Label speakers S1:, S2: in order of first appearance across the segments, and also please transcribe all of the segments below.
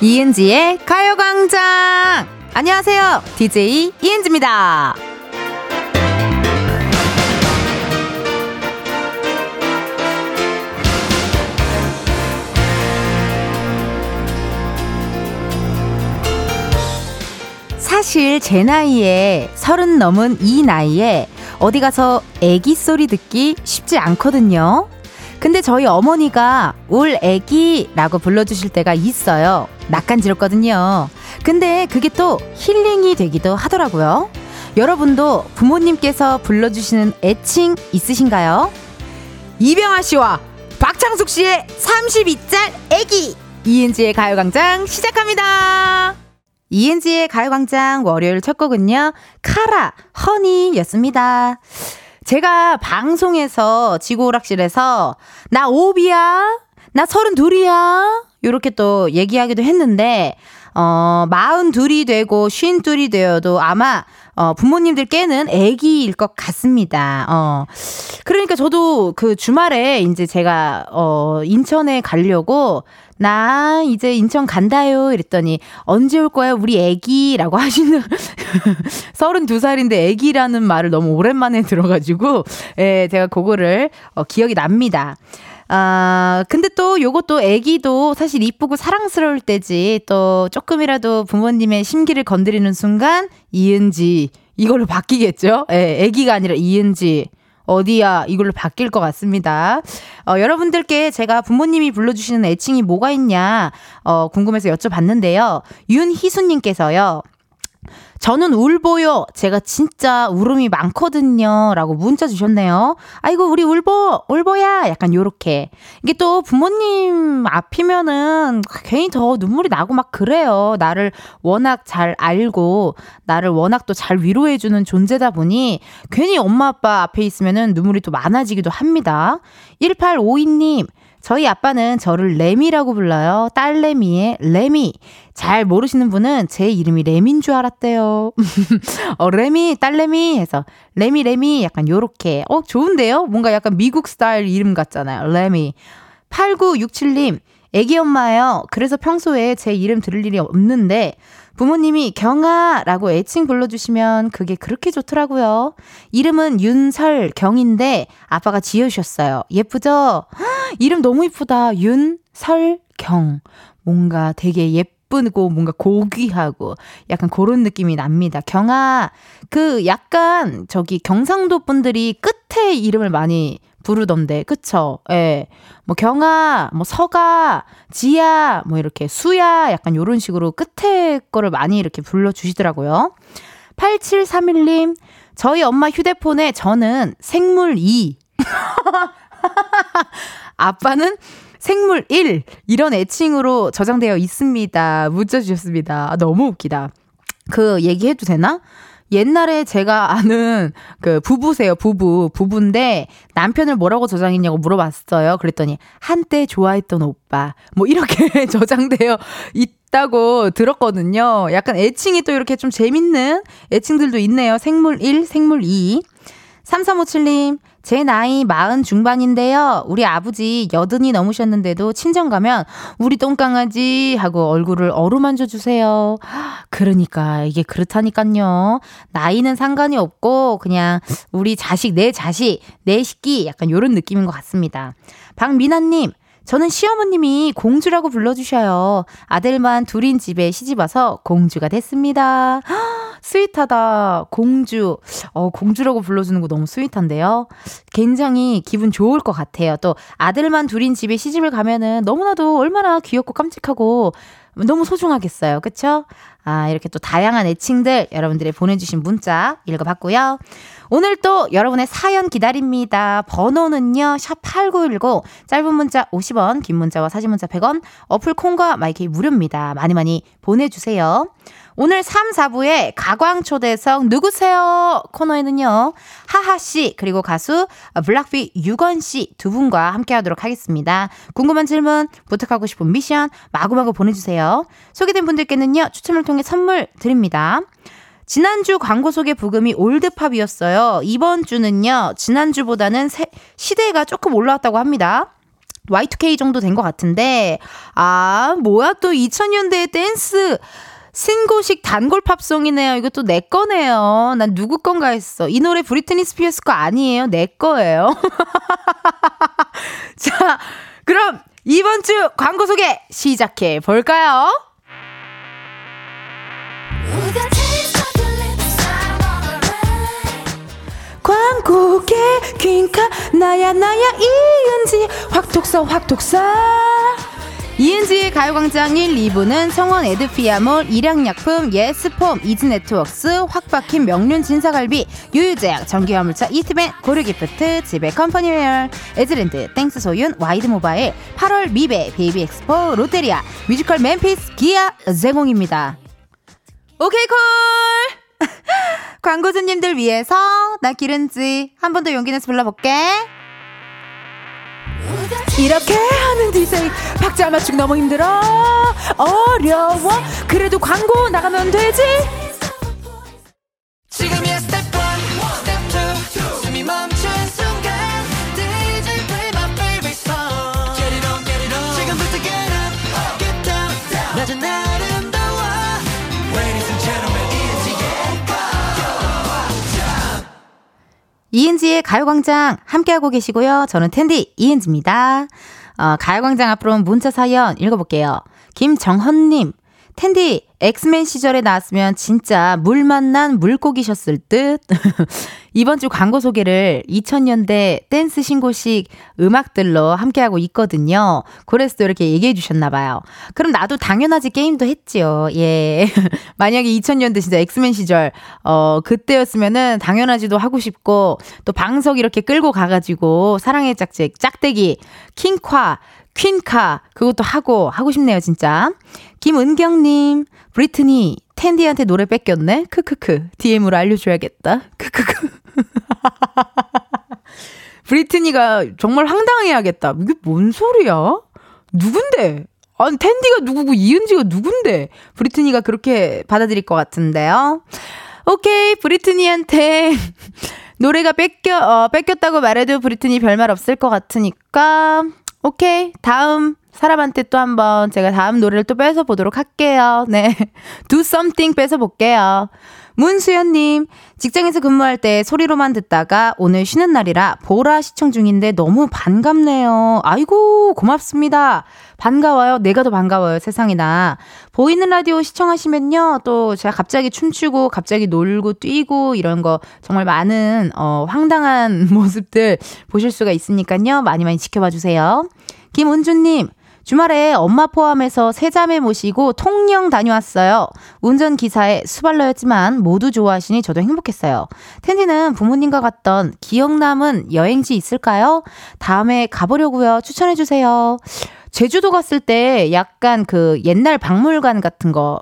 S1: 이은지의 가요광장! 안녕하세요. DJ 이은지입니다. 사실 제 나이에 서른 넘은 이 나이에 어디 가서 애기 소리 듣기 쉽지 않거든요. 근데 저희 어머니가 울 애기라고 불러주실 때가 있어요. 낯간지럽거든요. 근데 그게 또 힐링이 되기도 하더라고요. 여러분도 부모님께서 불러주시는 애칭 있으신가요? 이병아 씨와 박창숙 씨의 32짤 애기! 이은지의 가요광장 시작합니다. 이은지의 가요광장 월요일 첫 곡은요, 카라, 허니 였습니다. 제가 방송에서 지구오락실에서 나 오비야? 나 서른 둘이야? 요렇게 또 얘기하기도 했는데, 어, 마흔 둘이 되고 쉰 둘이 되어도 아마 어, 부모님들께는 애기일 것 같습니다. 어. 그러니까 저도 그 주말에 이제 제가 어, 인천에 가려고 나 이제 인천 간다요. 이랬더니 언제 올 거야 우리 애기라고 하시는 32살인데 애기라는 말을 너무 오랜만에 들어가지고 예, 제가 그거를 어, 기억이 납니다. 아, 근데 또 요것도 애기도 사실 이쁘고 사랑스러울 때지 또 조금이라도 부모님의 심기를 건드리는 순간 이은지 이걸로 바뀌겠죠? 예, 애기가 아니라 이은지. 어디야 이걸로 바뀔 것 같습니다. 어, 여러분들께 제가 부모님이 불러주시는 애칭이 뭐가 있냐 어, 궁금해서 여쭤봤는데요. 윤희수님께서요. 저는 울보요. 제가 진짜 울음이 많거든요. 라고 문자 주셨네요. 아이고, 우리 울보, 울보야. 약간 요렇게. 이게 또 부모님 앞이면은 괜히 더 눈물이 나고 막 그래요. 나를 워낙 잘 알고, 나를 워낙 또 잘 위로해주는 존재다 보니 괜히 엄마 아빠 앞에 있으면은 눈물이 또 많아지기도 합니다. 1852님, 저희 아빠는 저를 레미라고 불러요. 딸레미의 레미. 잘 모르시는 분은 제 이름이 레미인 줄 알았대요. 어, 레미, 딸레미 해서 레미, 레미 약간 요렇게. 어, 좋은데요? 뭔가 약간 미국 스타일 이름 같잖아요. 레미. 8967님, 애기 엄마예요. 그래서 평소에 제 이름 들을 일이 없는데 부모님이 경아 라고 애칭 불러주시면 그게 그렇게 좋더라고요. 이름은 윤설경인데 아빠가 지어주셨어요. 예쁘죠? 이름 너무 이쁘다. 윤설경. 뭔가 되게 예쁘고 뭔가 고귀하고 약간 그런 느낌이 납니다. 경아, 그 약간 저기 경상도 분들이 끝에 이름을 많이 부르던데, 그쵸? 예. 뭐 경아, 뭐 서가, 지야, 뭐 이렇게 수야, 약간 요런 식으로 끝에 거를 많이 이렇게 불러주시더라고요. 8731님, 저희 엄마 휴대폰에 저는 생물 2. 아빠는 생물 1. 이런 애칭으로 저장되어 있습니다. 문자 주셨습니다. 아, 너무 웃기다. 그 얘기해도 되나? 옛날에 제가 아는 그 부부세요, 부부. 부부인데 남편을 뭐라고 저장했냐고 물어봤어요. 그랬더니 한때 좋아했던 오빠. 뭐 이렇게 저장되어 있다고 들었거든요. 약간 애칭이 또 이렇게 좀 재밌는 애칭들도 있네요. 생물 1, 생물 2. 3357님, 제 나이 마흔 중반인데요. 우리 아버지 여든이 넘으셨는데도 친정 가면 우리 똥강아지 하고 얼굴을 어루만져 주세요. 그러니까 이게 그렇다니까요. 나이는 상관이 없고 그냥 우리 자식 내 자식 내 식기 약간 요런 느낌인 것 같습니다. 박미나님 저는 시어머님이 공주라고 불러주셔요. 아들만 둘인 집에 시집와서 공주가 됐습니다. sweet하다. 공주. 어, 공주라고 불러주는 거 너무 sweet한데요. 굉장히 기분 좋을 것 같아요. 또 아들만 둘인 집에 시집을 가면은 너무나도 얼마나 귀엽고 깜찍하고 너무 소중하겠어요. 그쵸? 아, 이렇게 또 다양한 애칭들 여러분들이 보내주신 문자 읽어봤고요. 오늘 또 여러분의 사연 기다립니다. 번호는요, 샵8910, 짧은 문자 50원, 긴 문자와 사진 문자 100원, 어플 콩과 my K 무료입니다. 많이 많이 보내주세요. 오늘 3, 4부에 가광초대석 누구세요? 코너에는요, 하하씨, 그리고 가수 블락비 유건씨 두 분과 함께 하도록 하겠습니다. 궁금한 질문, 부탁하고 싶은 미션 마구마구 보내주세요. 소개된 분들께는요, 추첨을 통해 선물 드립니다. 지난주 광고 속의 부금이 올드팝이었어요. 이번 주는요, 지난주보다는 세, 시대가 조금 올라왔다고 합니다. Y2K 정도 된 것 같은데, 아, 뭐야, 또 2000년대의 댄스. 신고식 단골 팝송이네요. 이것도 내 거네요. 난 누구 건가 했어. 이 노래 브리트니 스피어스 거 아니에요. 내 거예요. 자, 그럼 이번 주 광고 소개 시작해 볼까요? 광고계 퀸카 나야 나야 이은지 확톡사 확톡사 이은지의 가요광장 1, 2부는 성원 에드피아몰, 일양약품, 예스폼, 이즈네트웍스, 확박힌 명륜 진사갈비, 유유제약, 전기화물차 이트맨, 고르기프트, 집의 컴퍼니웨어, 에즈랜드, 땡스 소윤, 와이드모바일, 8월 미베, 베이비엑스포, 롯데리아, 뮤지컬 맨피스, 기아, 제공입니다. 오케이 콜! 광고주님들 위해서 나 기른지 한 번 더 용기 내서 불러볼게. 이렇게 하는 디제이 박자 맞추기 너무 힘들어. 어려워. 그래도 광고 나가면 되지. 지금이야 이은지의 가요광장 함께하고 계시고요 저는 텐디 이은지입니다 어, 가요광장 앞으로 문자 사연 읽어볼게요. 김정헌님, 텐디, 엑스맨 시절에 나왔으면 진짜 물 만난 물고기셨을 듯. 이번 주 광고 소개를 2000년대 댄스 신고식 음악들로 함께하고 있거든요. 그래서 또 이렇게 얘기해 주셨나봐요. 그럼 나도 당연하지 게임도 했지요. 예. 만약에 2000년대 진짜 엑스맨 시절, 어, 그때였으면은 당연하지도 하고 싶고, 또 방석 이렇게 끌고 가가지고, 사랑의 짝짝, 짝대기, 킹콰, 퀸카, 그것도 하고, 하고 싶네요, 진짜. 김은경님, 브리트니, 텐디한테 노래 뺏겼네? 크크크. DM으로 알려줘야겠다. 크크크. 브리트니가 정말 황당해야겠다. 이게 뭔 소리야? 누군데? 아니, 텐디가 누구고 이은지가 누군데? 브리트니가 그렇게 받아들일 것 같은데요. 오케이, 브리트니한테 노래가 뺏겨, 어, 뺏겼다고 말해도 브리트니 별말 없을 것 같으니까. 오케이, 다음 사람한테 또 한번 제가 다음 노래를 또 뺏어 보도록 할게요. 네. Do something 뺏어 볼게요. 문수연님, 직장에서 근무할 때 소리로만 듣다가 오늘 쉬는 날이라 보라 시청 중인데 너무 반갑네요. 아이고, 고맙습니다. 반가워요. 내가 더 반가워요. 세상이나. 보이는 라디오 시청하시면요. 또 제가 갑자기 춤추고 갑자기 놀고 뛰고 이런 거 정말 많은, 어, 황당한 모습들 보실 수가 있으니까요. 많이 많이 지켜봐 주세요. 김은주님, 주말에 엄마 포함해서 세 자매 모시고 통영 다녀왔어요. 운전기사에 수발러였지만 모두 좋아하시니 저도 행복했어요. 텐디는 부모님과 갔던 기억 남은 여행지 있을까요? 다음에 가보려고요. 추천해주세요. 제주도 갔을 때 약간 그 옛날 박물관 같은 거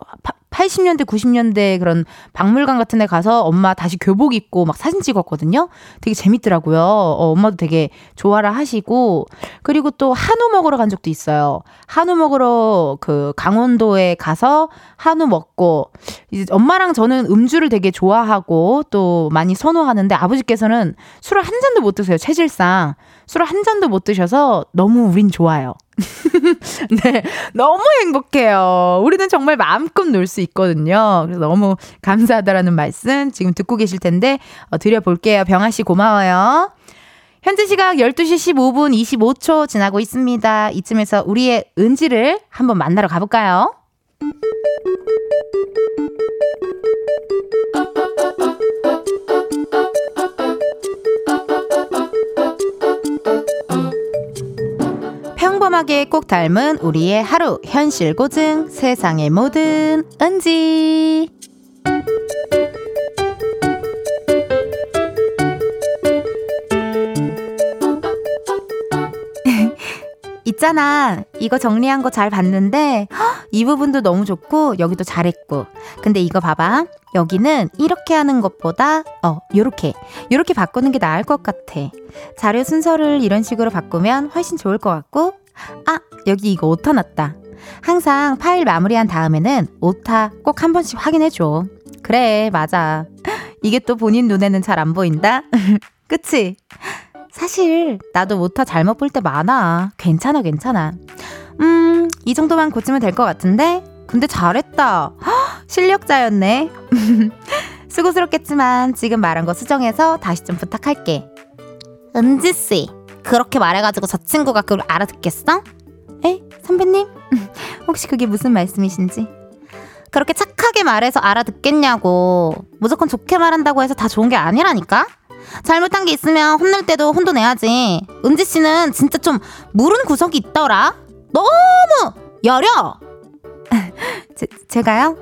S1: 80년대, 90년대 그런 박물관 같은 데 가서 엄마 다시 교복 입고 막 사진 찍었거든요. 되게 재밌더라고요. 어, 엄마도 되게 좋아라 하시고. 그리고 또 한우 먹으러 간 적도 있어요. 한우 먹으러 그 강원도에 가서 한우 먹고. 이제 엄마랑 저는 음주를 되게 좋아하고 또 많이 선호하는데 아버지께서는 술을 한 잔도 못 드세요. 체질상. 술을 한 잔도 못 드셔서 너무 우린 좋아요. 네. 너무 행복해요. 우리는 정말 마음껏 놀 수 있거든요. 그래서 너무 감사하다라는 말씀 지금 듣고 계실 텐데, 어, 드려볼게요. 병아 씨 고마워요. 현재 시각 12시 15분 25초 지나고 있습니다. 이쯤에서 우리의 은지를 한번 만나러 가볼까요? 평범하게 꼭 닮은 우리의 하루 현실 고증 세상의 모든 은지 있잖아. 이거 정리한 거 잘 봤는데 이 부분도 너무 좋고 여기도 잘했고. 근데 이거 봐봐. 여기는 이렇게 하는 것보다 어, 요렇게. 요렇게 바꾸는 게 나을 것 같아. 자료 순서를 이런 식으로 바꾸면 훨씬 좋을 것 같고. 아, 여기 이거 오타 났다. 항상 파일 마무리한 다음에는 오타 꼭 한 번씩 확인해 줘. 그래, 맞아. 이게 또 본인 눈에는 잘 안 보인다. 그치? 사실 나도 오타 잘못 볼 때 많아. 괜찮아, 괜찮아. 음, 이 정도만 고치면 될 것 같은데? 근데 잘했다. 허, 실력자였네. 수고스럽겠지만 지금 말한 거 수정해서 다시 좀 부탁할게. 은지씨, 그렇게 말해가지고 저 친구가 그걸 알아듣겠어? 에? 선배님? 혹시 그게 무슨 말씀이신지? 그렇게 착하게 말해서 알아듣겠냐고. 무조건 좋게 말한다고 해서 다 좋은 게 아니라니까? 잘못한 게 있으면 혼낼 때도 혼도 내야지. 은지 씨는 진짜 좀 무른 구석이 있더라. 너무 여려. 제, 제가요?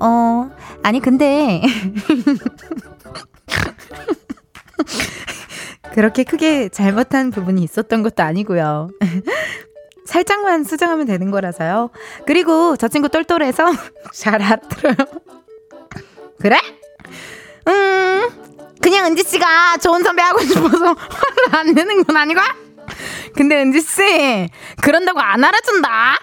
S1: 어, 아니 근데 그렇게 크게 잘못한 부분이 있었던 것도 아니고요. 살짝만 수정하면 되는 거라서요. 그리고 저 친구 똘똘해서 잘 알아들어요. 그래? 음, 그냥 은지 씨가 좋은 선배 하고 싶어서 화를 안 내는 건 아니고? 근데 은지 씨 그런다고 안 알아준다.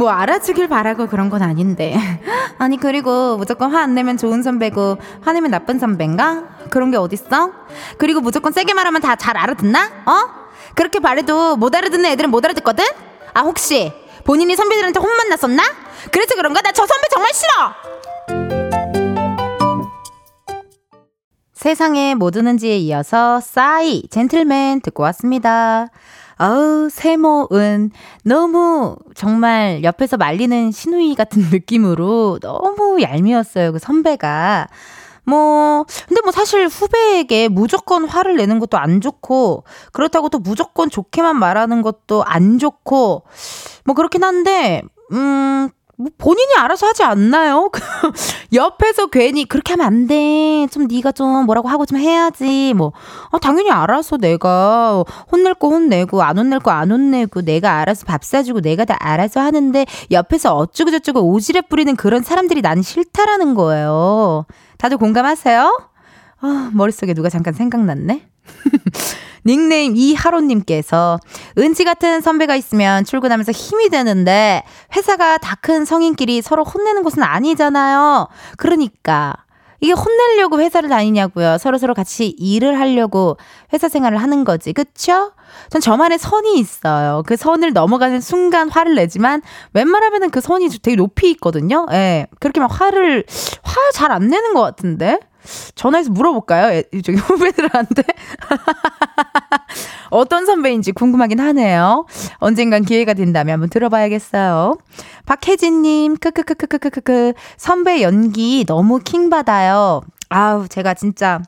S1: 뭐 알아주길 바라고 그런 건 아닌데. 아니 그리고 무조건 화 안 내면 좋은 선배고 화내면 나쁜 선배인가? 그런 게 어딨어? 그리고 무조건 세게 말하면 다 잘 알아듣나? 어? 그렇게 말해도 못 알아듣는 애들은 못 알아듣거든? 아 혹시 본인이 선배들한테 혼만 났었나? 그래서 그런가? 나 저 선배 정말 싫어! 세상에 뭐 드는지에 이어서 싸이 젠틀맨 듣고 왔습니다. 아우 세모은 너무 정말 옆에서 말리는 신우이 같은 느낌으로 너무 얄미웠어요 그 선배가. 뭐 근데 뭐 사실 후배에게 무조건 화를 내는 것도 안 좋고 그렇다고 또 무조건 좋게만 말하는 것도 안 좋고 뭐 그렇긴 한데 음 뭐 본인이 알아서 하지 않나요? 옆에서 괜히 그렇게 하면 안 돼. 좀 네가 좀 뭐라고 하고 좀 해야지. 뭐 아, 당연히 알아서 내가 혼낼 거 혼내고 안 혼낼 거 안 혼내고 내가 알아서 밥 사주고 내가 다 알아서 하는데 옆에서 어쩌고 저쩌고 오지랖 부리는 그런 사람들이 난 싫다라는 거예요. 다들 공감하세요? 아, 머릿속에 누가 잠깐 생각났네? 닉네임 이하로님께서 은지 같은 선배가 있으면 출근하면서 힘이 되는데 회사가 다 큰 성인끼리 서로 혼내는 곳은 아니잖아요. 그러니까 이게 혼내려고 회사를 다니냐고요. 서로 서로 같이 일을 하려고 회사 생활을 하는 거지. 그쵸? 전 저만의 선이 있어요. 그 선을 넘어가는 순간 화를 내지만 웬만하면은 그 선이 되게 높이 있거든요. 예. 그렇게 막 화를, 화 잘 안 내는 것 같은데? 전화해서 물어볼까요? 저기 후배들한테. 어떤 선배인지 궁금하긴 하네요. 언젠간 기회가 된다면 한번 들어봐야겠어요. 박혜진님, 크크크크크크크. 선배 연기 너무 킹받아요. 아우, 제가 진짜.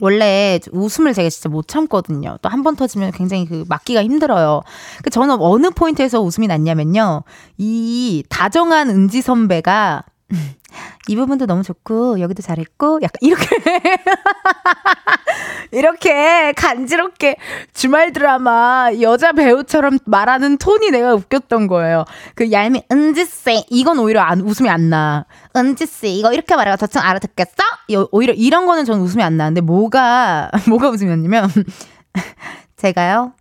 S1: 원래 웃음을 제가 진짜 못 참거든요. 또 한 번 터지면 굉장히 그 막기가 힘들어요. 그 저는 어느 포인트에서 웃음이 났냐면요. 이 다정한 은지 선배가 이 부분도 너무 좋고 여기도 잘했고 약간 이렇게 이렇게 간지럽게 주말 드라마 여자 배우처럼 말하는 톤이 내가 웃겼던 거예요. 그 얄미 은지 씨 이건 오히려 안 웃음이 안 나. 은지 씨 이거 이렇게 말해가 저층 알아듣겠어? 오히려 이런 거는 전 웃음이 안 나는데 뭐가 뭐가 웃음이 났냐면 제가요.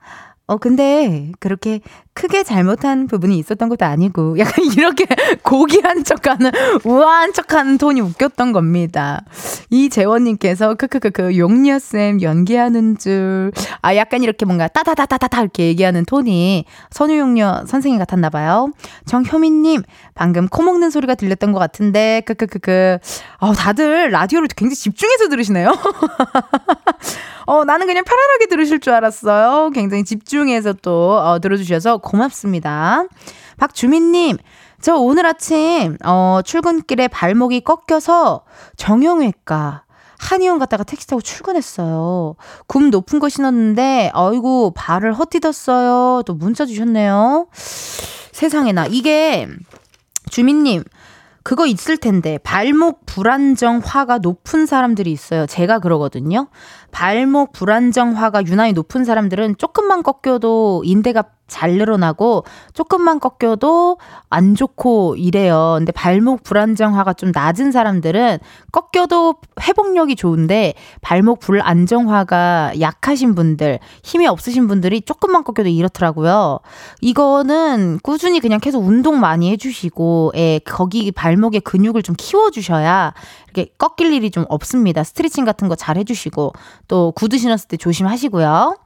S1: 어, 근데 그렇게 크게 잘못한 부분이 있었던 것도 아니고 약간 이렇게 고귀한 척하는 우아한 척하는 톤이 웃겼던 겁니다. 이재원님께서 크크크크 용녀 쌤 연기하는 줄 아 약간 이렇게 뭔가 따다다다다다 이렇게 얘기하는 톤이 선우용녀 선생님 같았나 봐요. 정효민님 방금 코 먹는 소리가 들렸던 것 같은데 크크크크 어 다들 라디오를 굉장히 집중해서 들으시네요. 어 나는 그냥 편안하게 들으실 줄 알았어요. 굉장히 집중해서 또 어, 들어주셔서 고맙습니다. 박주민님, 저 오늘 아침, 어, 출근길에 발목이 꺾여서 정형외과, 한의원 갔다가 택시 타고 출근했어요. 굽 높은 거 신었는데, 아이고, 발을 헛디뎠어요. 또 문자 주셨네요. 세상에나. 이게, 주민님, 그거 있을 텐데, 발목 불안정화가 높은 사람들이 있어요. 제가 그러거든요. 발목 불안정화가 유난히 높은 사람들은 조금만 꺾여도 인대가 잘 늘어나고 조금만 꺾여도 안 좋고 이래요. 근데 발목 불안정화가 좀 낮은 사람들은 꺾여도 회복력이 좋은데 발목 불안정화가 약하신 분들, 힘이 없으신 분들이 조금만 꺾여도 이렇더라고요. 이거는 꾸준히 그냥 계속 운동 많이 해주시고, 예, 거기 발목의 근육을 좀 키워주셔야 이렇게 꺾일 일이 좀 없습니다. 스트레칭 같은 거 잘 해주시고 또 구두 신었을 때 조심하시고요.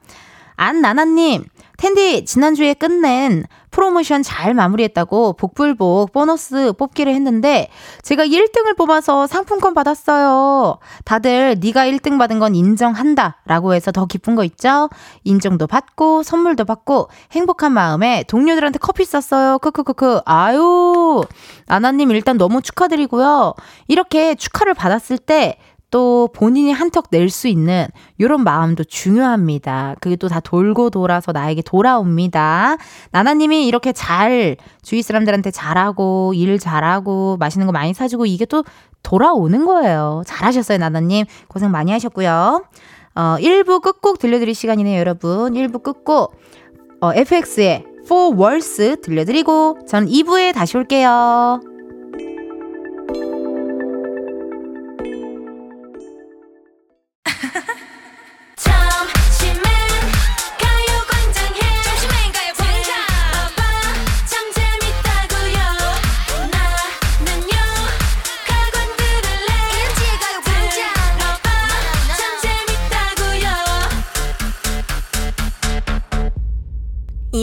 S1: 안나나님, 텐디 지난주에 끝낸 프로모션 잘 마무리했다고 복불복 보너스 뽑기를 했는데 제가 1등을 뽑아서 상품권 받았어요. 다들 네가 1등 받은 건 인정한다라고 해서 더 기쁜 거 있죠? 인정도 받고 선물도 받고 행복한 마음에 동료들한테 커피 쐈어요. 크크크크. 아유. 아나님 일단 너무 축하드리고요. 이렇게 축하를 받았을 때 또 본인이 한턱 낼 수 있는 이런 마음도 중요합니다. 그게 또 다 돌고 돌아서 나에게 돌아옵니다. 나나님이 이렇게 잘 주위 사람들한테 잘하고 일 잘하고 맛있는 거 많이 사주고 이게 또 돌아오는 거예요. 잘하셨어요, 나나님. 고생 많이 하셨고요. 어, 1부 끝곡 들려드릴 시간이네요, 여러분. 1부 끝곡 어, FX의 For Words 들려드리고 전 2부에 다시 올게요.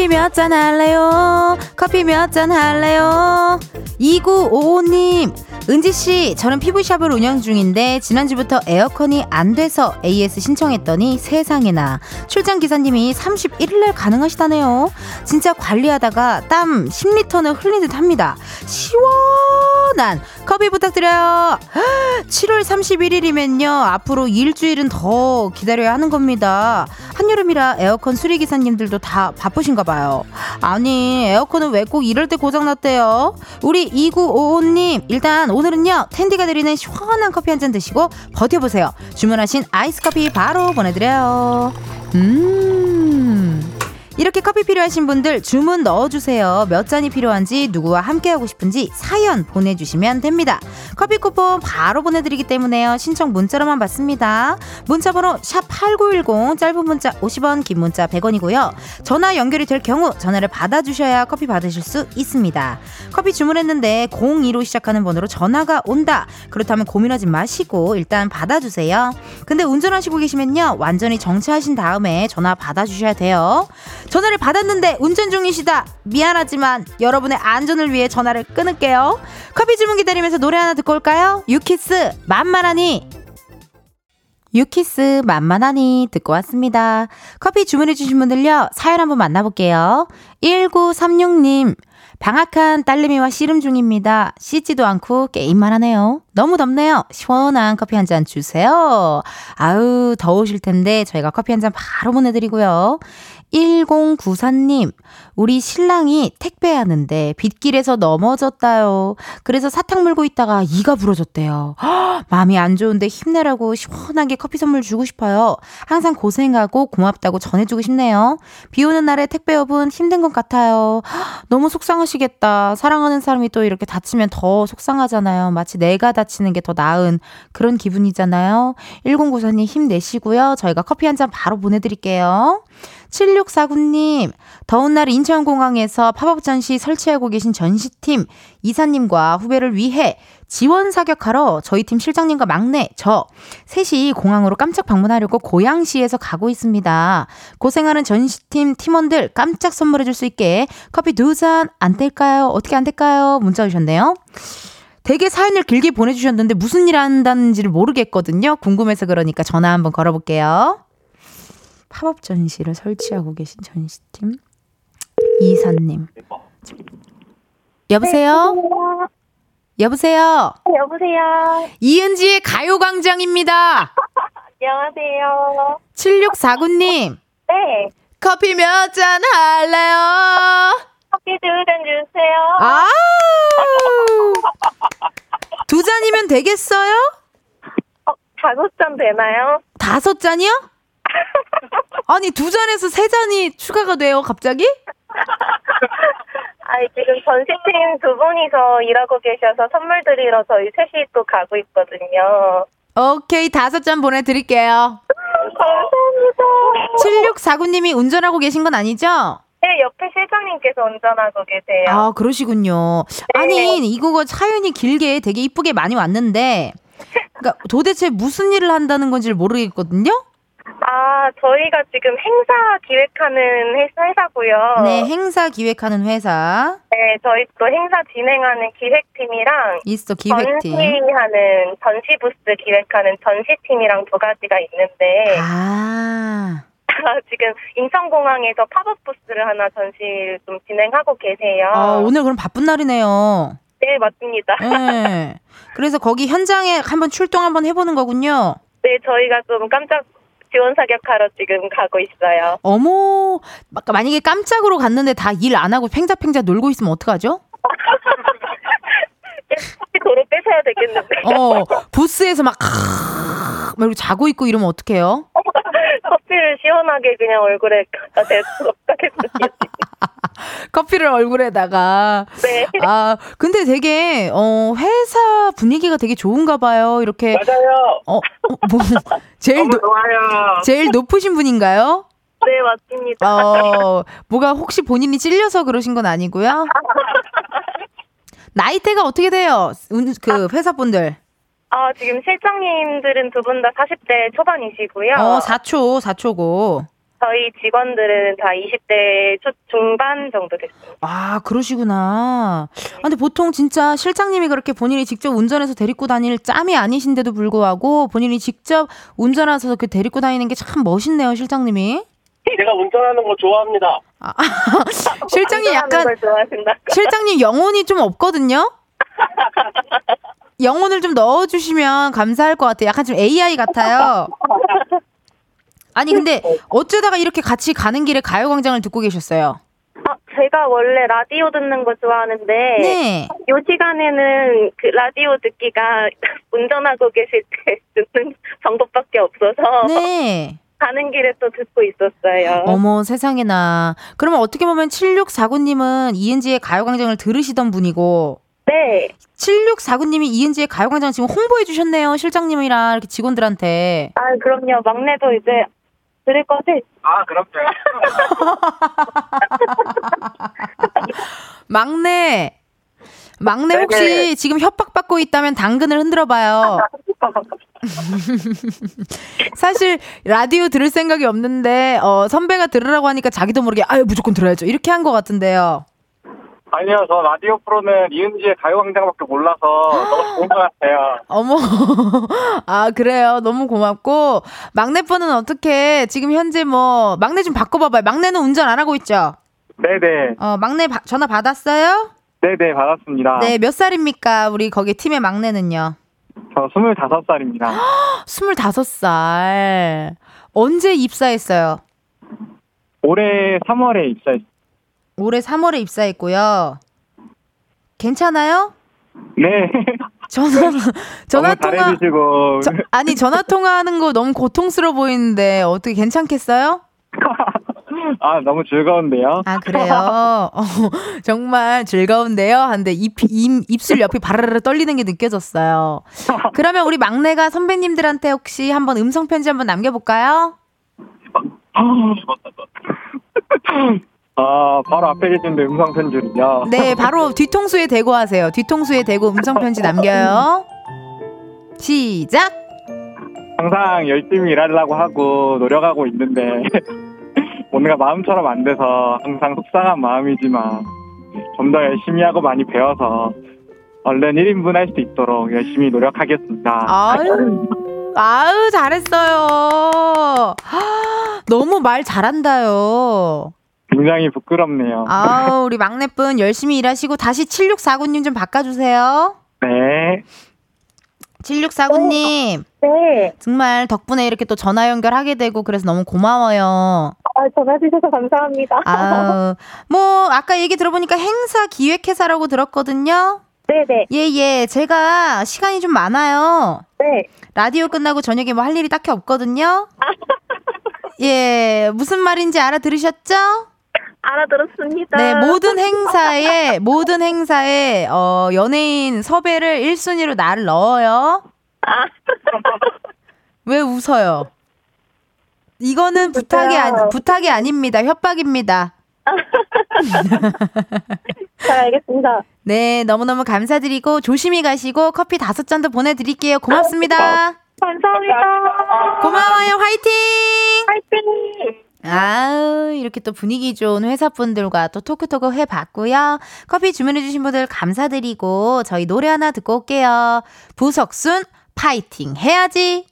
S1: 커피 몇 잔 할래요? 커피 몇 잔 할래요? 2955님, 은지씨, 저는 피부샵을 운영 중인데, 지난주부터 에어컨이 안 돼서 AS 신청했더니 세상에나 출장 기사님이 31일날 가능하시다네요. 진짜 관리하다가 땀 10리터는 흘린 듯 합니다. 시원한 커피 부탁드려요. 7월 31일이면요. 앞으로 일주일은 더 기다려야 하는 겁니다. 한여름이라 에어컨 수리기사님들도 다 바쁘신가 봐요. 아니, 에어컨은 왜 꼭 이럴 때 고장났대요? 우리 2955님, 일단 오늘은요, 텐디가 드리는 시원한 커피 한 잔 드시고 버텨보세요. 주문하신 아이스 커피 바로 보내드려요. 음. 이렇게 커피 필요하신 분들 주문 넣어주세요. 몇 잔이 필요한지 누구와 함께하고 싶은지 사연 보내주시면 됩니다. 커피 쿠폰 바로 보내드리기 때문에요. 신청 문자로만 받습니다. 문자번호 샵 8910 짧은 문자 50원 긴 문자 100원이고요. 전화 연결이 될 경우 전화를 받아주셔야 커피 받으실 수 있습니다. 커피 주문했는데 02로 시작하는 번호로 전화가 온다. 그렇다면 고민하지 마시고 일단 받아주세요. 근데 운전하시고 계시면요. 완전히 정차하신 다음에 전화 받아주셔야 돼요. 전화를 받았는데 운전 중이시다. 미안하지만 여러분의 안전을 위해 전화를 끊을게요. 커피 주문 기다리면서 노래 하나 듣고 올까요? 유키스 만만하니 유키스 만만하니 듣고 왔습니다. 커피 주문해주신 분들요, 사연 한번 만나볼게요. 1936님, 방학한 딸내미와 씨름 중입니다. 씻지도 않고 게임만 하네요. 너무 덥네요. 시원한 커피 한 잔 주세요. 아우, 더우실 텐데 저희가 커피 한 잔 바로 보내드리고요. 1094님, 우리 신랑이 택배하는데 빗길에서 넘어졌다요. 그래서 사탕 물고 있다가 이가 부러졌대요. 허, 마음이 안 좋은데 힘내라고 시원하게 커피 선물 주고 싶어요. 항상 고생하고 고맙다고 전해주고 싶네요. 비 오는 날에 택배업은 힘든 것 같아요. 허, 너무 속상하시겠다. 사랑하는 사람이 또 이렇게 다치면 더 속상하잖아요. 마치 내가 다치는 게 더 나은 그런 기분이잖아요. 1094님 힘내시고요. 저희가 커피 한 잔 바로 보내드릴게요. 7649님, 더운 날 인천공항에서 팝업 전시 설치하고 계신 전시팀 이사님과 후배를 위해 지원 사격하러 저희 팀 실장님과 막내 저 셋이 공항으로 깜짝 방문하려고 고양시에서 가고 있습니다. 고생하는 전시팀 팀원들 깜짝 선물해 줄 수 있게 커피 두 잔 안 될까요? 어떻게 안 될까요? 문자 주셨네요. 되게 사연을 길게 보내주셨는데 무슨 일 한다는지를 모르겠거든요. 궁금해서 그러니까 전화 한번 걸어볼게요. 팝업 전시를 설치하고 계신 전시팀 이사님. 여보세요? 여보세요?
S2: 여보세요?
S1: 이은지의 가요광장입니다.
S2: 안녕하세요.
S1: 7649님.
S2: 네.
S1: 커피 몇 잔 할래요?
S2: 커피 두 잔 주세요.
S1: 아! 두 잔이면 되겠어요?
S2: 어, 다섯 잔 되나요?
S1: 다섯 잔이요? 아니, 두 잔에서 세 잔이 추가가 돼요, 갑자기?
S2: 아, 지금 전시팀 두 분이서 일하고 계셔서 선물 드리러 저희 셋이 또 가고 있거든요.
S1: 오케이, 다섯 잔 보내드릴게요.
S2: 감사합니다.
S1: 7649님이 운전하고 계신 건 아니죠?
S2: 네, 옆에 실장님께서 운전하고 계세요.
S1: 아, 그러시군요. 아니, 이거 사연이 길게 되게 이쁘게 많이 왔는데, 그러니까 도대체 무슨 일을 한다는 건지 를 모르겠거든요?
S2: 아, 저희가 지금 행사 기획하는 회사, 회사고요.
S1: 네, 행사 기획하는 회사.
S2: 네, 저희 또 행사 진행하는 기획팀이랑
S1: 있어, 기획팀.
S2: 전시하는 전시 부스 기획하는 전시팀이랑 두 가지가 있는데
S1: 아.
S2: 지금 인천공항에서 팝업 부스를 하나 전시를 좀 진행하고 계세요.
S1: 아, 오늘 그럼 바쁜 날이네요.
S2: 네, 맞습니다.
S1: 네. 그래서 거기 현장에 한번 출동 한번 해보는 거군요.
S2: 네, 저희가 좀 깜짝 지원 사격하러 지금 가고 있어요.
S1: 어머, 막- 만약에 깜짝으로 갔는데 다 일 안 하고 팽자팽자 놀고 있으면 어떡하죠?
S2: 도로 빼셔야 되겠는데.
S1: 어, 부스에서 막, 막 이러고 자고 있고 이러면 어떡해요?
S2: 커피를 시원하게 그냥 얼굴에 갖다 대도록 하겠습니다.
S1: 커피를 얼굴에다가.
S2: 네.
S1: 아, 근데 되게, 어, 회사 분위기가 되게 좋은가 봐요. 이렇게,
S3: 맞아요.
S1: 어, 어, 뭐, 제일,
S3: 좋아요.
S1: 제일 높으신 분인가요?
S2: 네, 맞습니다.
S1: 어, 뭐가 혹시 본인이 찔려서 그러신 건 아니고요? 나이대가 어떻게 돼요? 운- 그 회사분들.
S2: 아, 지금 실장님들은 두 분 다 40대 초반이시고요.
S1: 어, 4초, 4초고.
S2: 저희 직원들은 다 20대 초, 중반 정도 됐습니다.
S1: 아, 그러시구나. 아, 근데 보통 진짜 실장님이 그렇게 본인이 직접 운전해서 데리고 다닐 짬이 아니신데도 불구하고 본인이 직접 운전하셔서 그 데리고 다니는 게 참 멋있네요, 실장님이.
S3: 제가 운전하는 거 좋아합니다.
S1: 아, 실장님
S2: 운전하는
S1: 약간,
S2: 걸 좋아하신다.
S1: 실장님 영혼이 좀 없거든요? 영혼을 좀 넣어주시면 감사할 것 같아요. 약간 좀 AI 같아요. 아니, 근데 어쩌다가 이렇게 같이 가는 길에 가요광장을 듣고 계셨어요?
S2: 아, 제가 원래 라디오 듣는 거 좋아하는데
S1: 네.
S2: 요 시간에는 그 라디오 듣기가 운전하고 계실 때 듣는 방법밖에 없어서
S1: 네.
S2: 가는 길에 또 듣고 있었어요.
S1: 어머 세상에나. 그러면 어떻게 보면 7649님은 이은지의 가요광장을 들으시던 분이고
S2: 네.
S1: 7649님이 이은지의 가요광장 지금 홍보해 주셨네요. 실장님이랑 이렇게 직원들한테.
S2: 아, 그럼요. 막내도 이제 들을 거지?
S3: 아, 그럼요.
S1: 막내. 막내
S3: 네네.
S1: 혹시 지금 협박받고 있다면 당근을 흔들어 봐요. 사실 라디오 들을 생각이 없는데 어, 선배가 들으라고 하니까 자기도 모르게 아유 무조건 들어야죠. 이렇게 한 것 같은데요.
S3: 아니요, 저 라디오 프로는 이은지의 가요광장밖에 몰라서 너무 좋은 것 같아요.
S1: 어머, 아, 그래요. 너무 고맙고. 막내분은 어떻게, 지금 현재 뭐, 막내 좀 바꿔봐봐요. 막내는 운전 안 하고 있죠?
S3: 네네.
S1: 어, 막내 바- 전화 받았어요?
S3: 네네, 받았습니다.
S1: 네, 몇 살입니까? 우리 거기 팀의 막내는요?
S3: 저 25살입니다.
S1: 25살. 언제 입사했어요?
S3: 올해 3월에 입사했어요.
S1: 올해 3월에 입사했고요. 괜찮아요?
S3: 네.
S1: 전화, 전화 통화. 저- 아니, 전화 통화하는 거 너무 고통스러워 보이는데, 어떻게 괜찮겠어요?
S3: 아, 너무 즐거운데요.
S1: 아, 그래요? 어, 정말 즐거운데요? 한데 입, 입, 입술 옆이 바르르 떨리는 게 느껴졌어요. 그러면 우리 막내가 선배님들한테 혹시 한번 음성 편지 한번 남겨볼까요?
S3: 아, 바로 앞에 계신데 음성 편지를요.
S1: 네, 바로 뒤통수에 대고 하세요. 뒤통수에 대고 음성 편지 남겨요. 시작!
S3: 항상 열심히 일하려고 하고 노력하고 있는데 뭔가 마음처럼 안 돼서 항상 속상한 마음이지만 좀 더 열심히 하고 많이 배워서 얼른 1인분 할 수 있도록 열심히 노력하겠습니다.
S1: 아유, 아유, 잘했어요. 하, 너무 말 잘한다요.
S3: 굉장히 부끄럽네요.
S1: 아우, 우리 막내분 열심히 일하시고 다시 7649님 좀 바꿔주세요.
S3: 네.
S1: 7649님,
S2: 네.
S1: 정말 덕분에 이렇게 또 전화 연결하게 되고 그래서 너무 고마워요.
S2: 아, 전화 주셔서 감사합니다.
S1: 아우, 뭐, 아까 얘기 들어보니까 행사 기획회사라고 들었거든요.
S2: 네네.
S1: 예, 예. 제가 시간이 좀 많아요.
S2: 네.
S1: 라디오 끝나고 저녁에 뭐 할 일이 딱히 없거든요. 예, 무슨 말인지 알아들으셨죠?
S2: 알아들었습니다.
S1: 네, 모든 행사에, 모든 행사에, 어, 연예인 섭외를 1순위로 나를 넣어요.
S2: 아.
S1: 왜 웃어요? 이거는 부탁이, 아니, 부탁이 아닙니다. 협박입니다.
S2: 잘 알겠습니다.
S1: 네, 너무너무 감사드리고 조심히 가시고 커피 다섯 잔도 보내드릴게요. 고맙습니다.
S2: 감사합니다.
S1: 고마워요. 화이팅!
S2: 파이팅!
S1: 아우, 이렇게 또 분위기 좋은 회사분들과 또 토크토크 해봤고요. 커피 주문해주신 분들 감사드리고 저희 노래 하나 듣고 올게요. 부석순, 파이팅 해야지!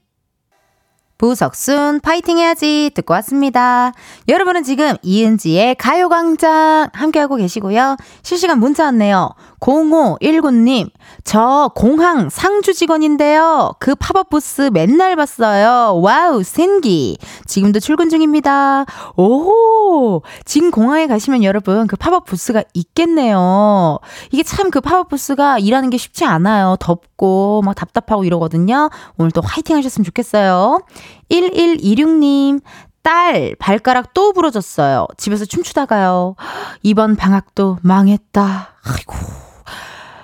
S1: 부석순 파이팅 해야지 듣고 왔습니다. 여러분은 지금 이은지의 가요광장 함께하고 계시고요. 실시간 문자 왔네요. 0519님, 저 공항 상주 직원인데요. 그 팝업 부스 맨날 봤어요. 와우, 신기. 지금도 출근 중입니다. 오, 지금 공항에 가시면 여러분 그 팝업 부스가 있겠네요. 이게 참 그 팝업 부스가 일하는 게 쉽지 않아요. 덥고 막 답답하고 이러거든요. 오늘 또 화이팅 하셨으면 좋겠어요. 1126님, 딸 발가락 또 부러졌어요. 집에서 춤추다가요. 이번 방학도 망했다. 아이고.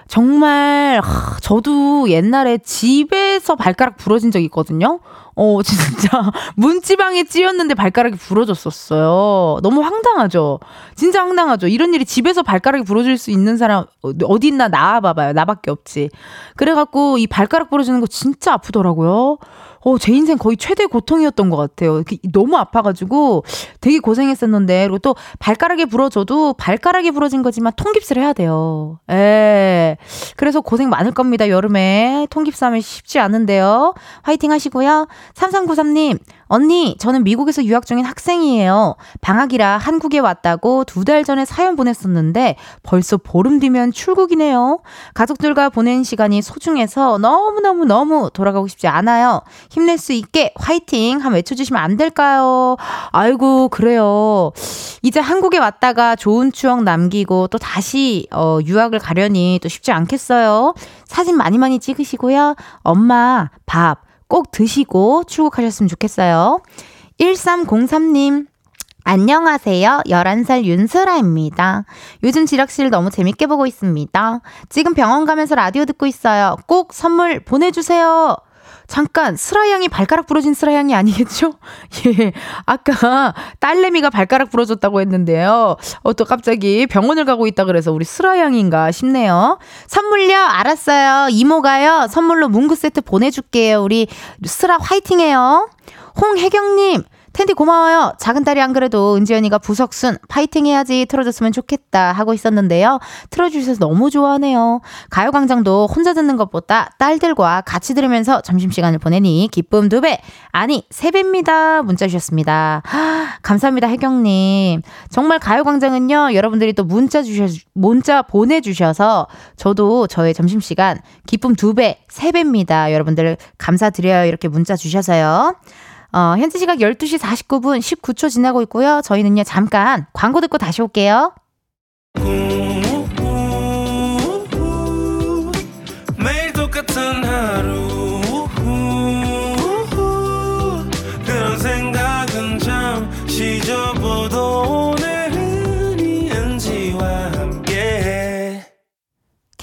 S1: 정말 저도 옛날에 집에서 발가락 부러진 적 있거든요. 어, 진짜 문지방에 찧었는데 발가락이 부러졌었어요. 너무 황당하죠. 진짜 황당하죠. 이런 일이 집에서 발가락이 부러질 수 있는 사람 어디 있나 나와봐봐요. 나밖에 없지. 그래갖고 이 발가락 부러지는 거 진짜 아프더라고요. 어, 제 인생 거의 최대 고통이었던 것 같아요. 너무 아파가지고 되게 고생했었는데, 그리고 또 발가락이 부러져도 발가락이 부러진 거지만 통깁스를 해야 돼요. 에 그래서 고생 많을 겁니다, 여름에. 통깁스 하면 쉽지 않은데요. 화이팅 하시고요. 3393님, 언니, 저는 미국에서 유학 중인 학생이에요. 방학이라 한국에 왔다고 두 달 전에 사연 보냈었는데 벌써 보름 뒤면 출국이네요. 가족들과 보낸 시간이 소중해서 너무너무너무 돌아가고 싶지 않아요. 힘낼 수 있게 화이팅 한 외쳐주시면 안 될까요? 아이고, 그래요. 이제 한국에 왔다가 좋은 추억 남기고 또 다시 어, 유학을 가려니 또 쉽지 않겠어요. 사진 많이 많이 찍으시고요. 엄마, 밥, 꼭 드시고 출국하셨으면 좋겠어요. 1303님. 안녕하세요. 11살 윤슬아입니다. 요즘 지락실 너무 재밌게 보고 있습니다. 지금 병원 가면서 라디오 듣고 있어요. 꼭 선물 보내주세요. 잠깐, 스라양이 발가락 부러진 스라양이 아니겠죠? 예. 아까 딸내미가 발가락 부러졌다고 했는데요. 어, 또 갑자기 병원을 가고 있다 그래서 우리 스라양인가 싶네요. 선물요? 알았어요. 이모가요. 선물로 문구 세트 보내줄게요. 우리 스라 화이팅 해요. 홍혜경님, 텐디 고마워요. 작은 딸이 안 그래도 은지 언니가 부석순 파이팅 해야지 틀어줬으면 좋겠다 하고 있었는데요. 틀어주셔서 너무 좋아하네요. 가요광장도 혼자 듣는 것보다 딸들과 같이 들으면서 점심시간을 보내니 기쁨 두 배, 아니 세 배입니다. 문자 주셨습니다. 하, 감사합니다 혜경님. 정말 가요광장은요 여러분들이 또 문자 주셔 문자 보내주셔서 저도 저의 점심시간 기쁨 두 배, 세 배입니다. 여러분들 감사드려요. 이렇게 문자 주셔서요. 어, 현재 시각 12시 49분 19초 지나고 있고요. 저희는요, 잠깐 광고 듣고 다시 올게요. 매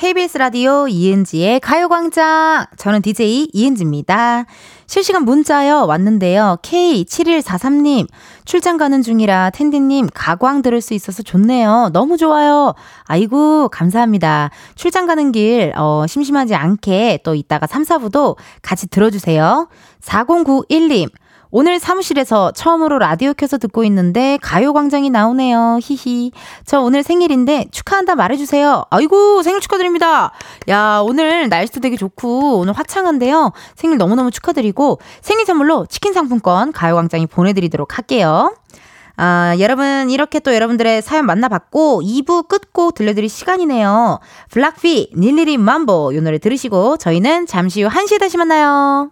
S1: KBS 라디오 이은지의 가요광장 저는 DJ 이은지입니다. 실시간 문자요 왔는데요. K7143님 출장 가는 중이라 텐디님 가광 들을 수 있어서 좋네요. 너무 좋아요. 아이고 감사합니다. 출장 가는 길 어, 심심하지 않게 또 이따가 3, 4부도 같이 들어주세요. 4091님 오늘 사무실에서 처음으로 라디오 켜서 듣고 있는데 가요광장이 나오네요. 히히. 저 오늘 생일인데 축하한다 말해주세요. 아이고, 생일 축하드립니다. 야, 오늘 날씨도 되게 좋고, 오늘 화창한데요. 생일 너무너무 축하드리고, 생일 선물로 치킨 상품권 가요광장이 보내드리도록 할게요. 아, 여러분, 이렇게 또 여러분들의 사연 만나봤고, 2부 끝곡 들려드릴 시간이네요. 블락피, 닐리리 맘보, 이 노래 들으시고, 저희는 잠시 후 1시에 다시 만나요.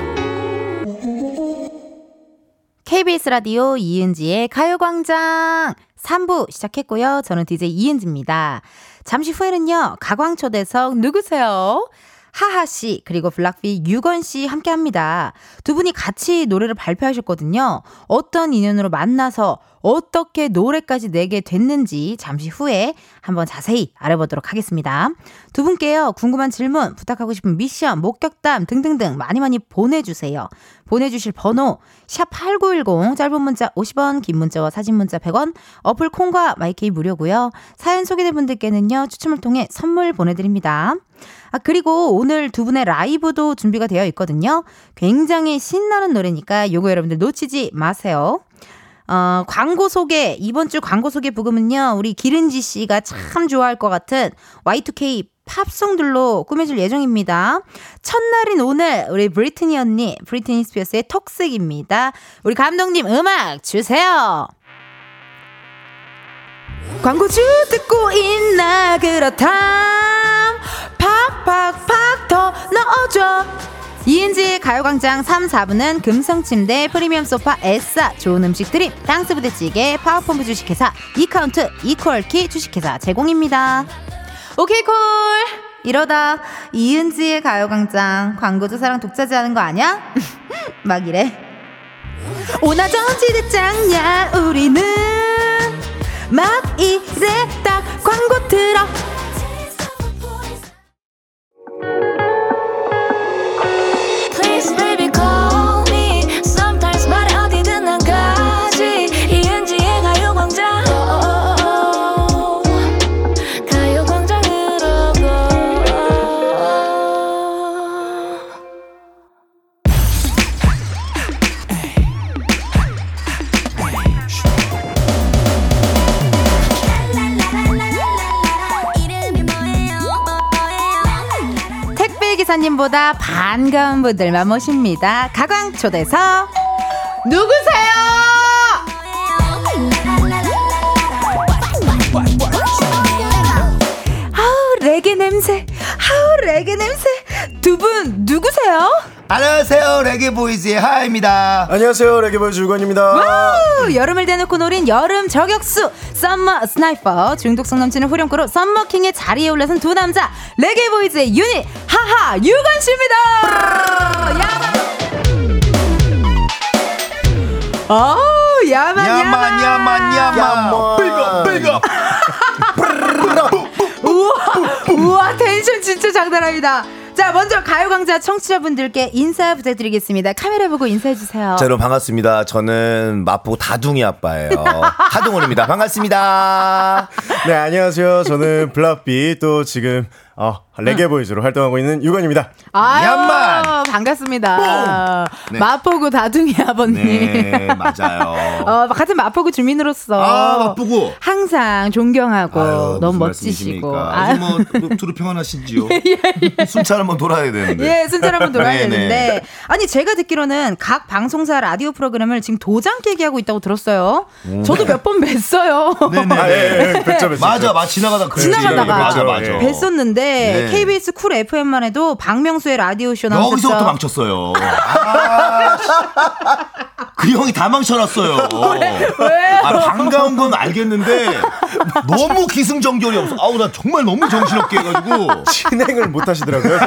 S1: KBS 라디오 이은지의 가요광장 3부 시작했고요. 저는 DJ 이은지입니다. 잠시 후에는요, 가광초대석 누구세요? 하하 씨 그리고 블락비 유건 씨 함께 합니다. 두 분이 같이 노래를 발표하셨거든요. 어떤 인연으로 만나서 어떻게 노래까지 내게 됐는지 잠시 후에 한번 자세히 알아보도록 하겠습니다. 두 분께요. 궁금한 질문, 부탁하고 싶은 미션, 목격담 등등등 많이 많이 보내주세요. 보내주실 번호 샵 8910 짧은 문자 50원 긴 문자와 사진 문자 100원 어플 콩과 마이케이 무료고요. 사연 소개된 분들께는요. 추첨을 통해 선물 보내드립니다. 아, 그리고 오늘 두 분의 라이브도 준비가 되어 있거든요. 굉장히 신나는 노래니까 요거 여러분들 놓치지 마세요. 어, 광고 소개, 이번 주 광고 소개 부금은요, 우리 기른지 씨가 참 좋아할 것 같은 Y2K 팝송들로 꾸며줄 예정입니다. 첫날인 오늘, 우리 브리트니 언니, 브리트니 스피어스의 Toxic입니다. 우리 감독님 음악 주세요! 광고주 듣고 있나, 그렇담. 팍팍팍 더 넣어줘. 이은지의 가요광장 3, 4부는 금성침대, 프리미엄 소파, 에싸, 좋은 음식 드림, 땅스 부대찌개, 파워펌프 주식회사, 이카운트, 이퀄키 주식회사 제공입니다. 오케이 콜! 이러다 이은지의 가요광장 광고주 사랑 독차지 하는 거 아니야? 막 이래. 오나전지 대장냐 우리는 막 이래 딱 광고 들어 기사님보다 반가운 분들만 모십니다. 가광 초대석 누구세요? 아우 레게 냄새, 아우 레게 냄새. 두 분 누구세요?
S4: 안녕하세요 레게 보이즈의 하하입니다.
S5: 안녕하세요 유권입니다
S1: 와우, 여름을 대놓고 노린 여름 저격수 summer sniper 중독성 넘치는 후렴구로 summer king의 자리에 올라선 두 남자 레게 보이즈의 유닛 하하 유건 씨입니다. 야만. 야만 야만
S4: 야만.
S5: 삐걱 삐걱
S1: 우와 우와 텐션 진짜 장난 아니다. 자 먼저 가요광자 청취자분들께 인사 부탁드리겠습니다. 카메라 보고 인사해 주세요.
S4: 자, 여러분 반갑습니다. 저는 마포 다둥이 아빠예요. 하동원입니다. 반갑습니다.
S5: 네 안녕하세요 저는 블락비 또 지금 어, 레게 보이즈로 활동하고 있는 유건입니다
S4: 얌만!
S1: 반갑습니다.
S4: 네.
S1: 마포구 다둥이 아버님.
S4: 네, 맞아요.
S1: 어, 같은 마포구 주민으로서
S4: 아, 마포구.
S1: 항상 존경하고
S4: 아유,
S1: 너무 멋지시고.
S4: 아주 뭐 두루 평안하신지요? 순찰 한번 돌아야 되는데.
S1: 예, 순찰 한번 돌아야
S4: 네,
S1: 되는데.
S4: 네.
S1: 아니, 제가 듣기로는 각 방송사 라디오 프로그램을 지금 도장 깨기 하고 있다고 들었어요. 저도 몇 번 뵀어요.
S4: 네네네.
S5: 아, 예, 예, 뵙죠.
S4: 맞아, 맞아. 지나가다 그랬지.
S1: 지나가다가
S4: 맞아, 맞아.
S1: 뵀었는데
S4: 네.
S1: KBS 쿨 FM만 해도 박명수의 라디오 쇼 나오셨죠.
S4: 여기서부터 망쳤어요. 아, 씨. 그 형이 다 망쳐놨어요.
S1: 왜요?
S4: 아, 반가운 건 알겠는데 너무 기승전결이 없어. 아우 나 정말 너무 정신없게 해가지고.
S5: 진행을 못 하시더라고요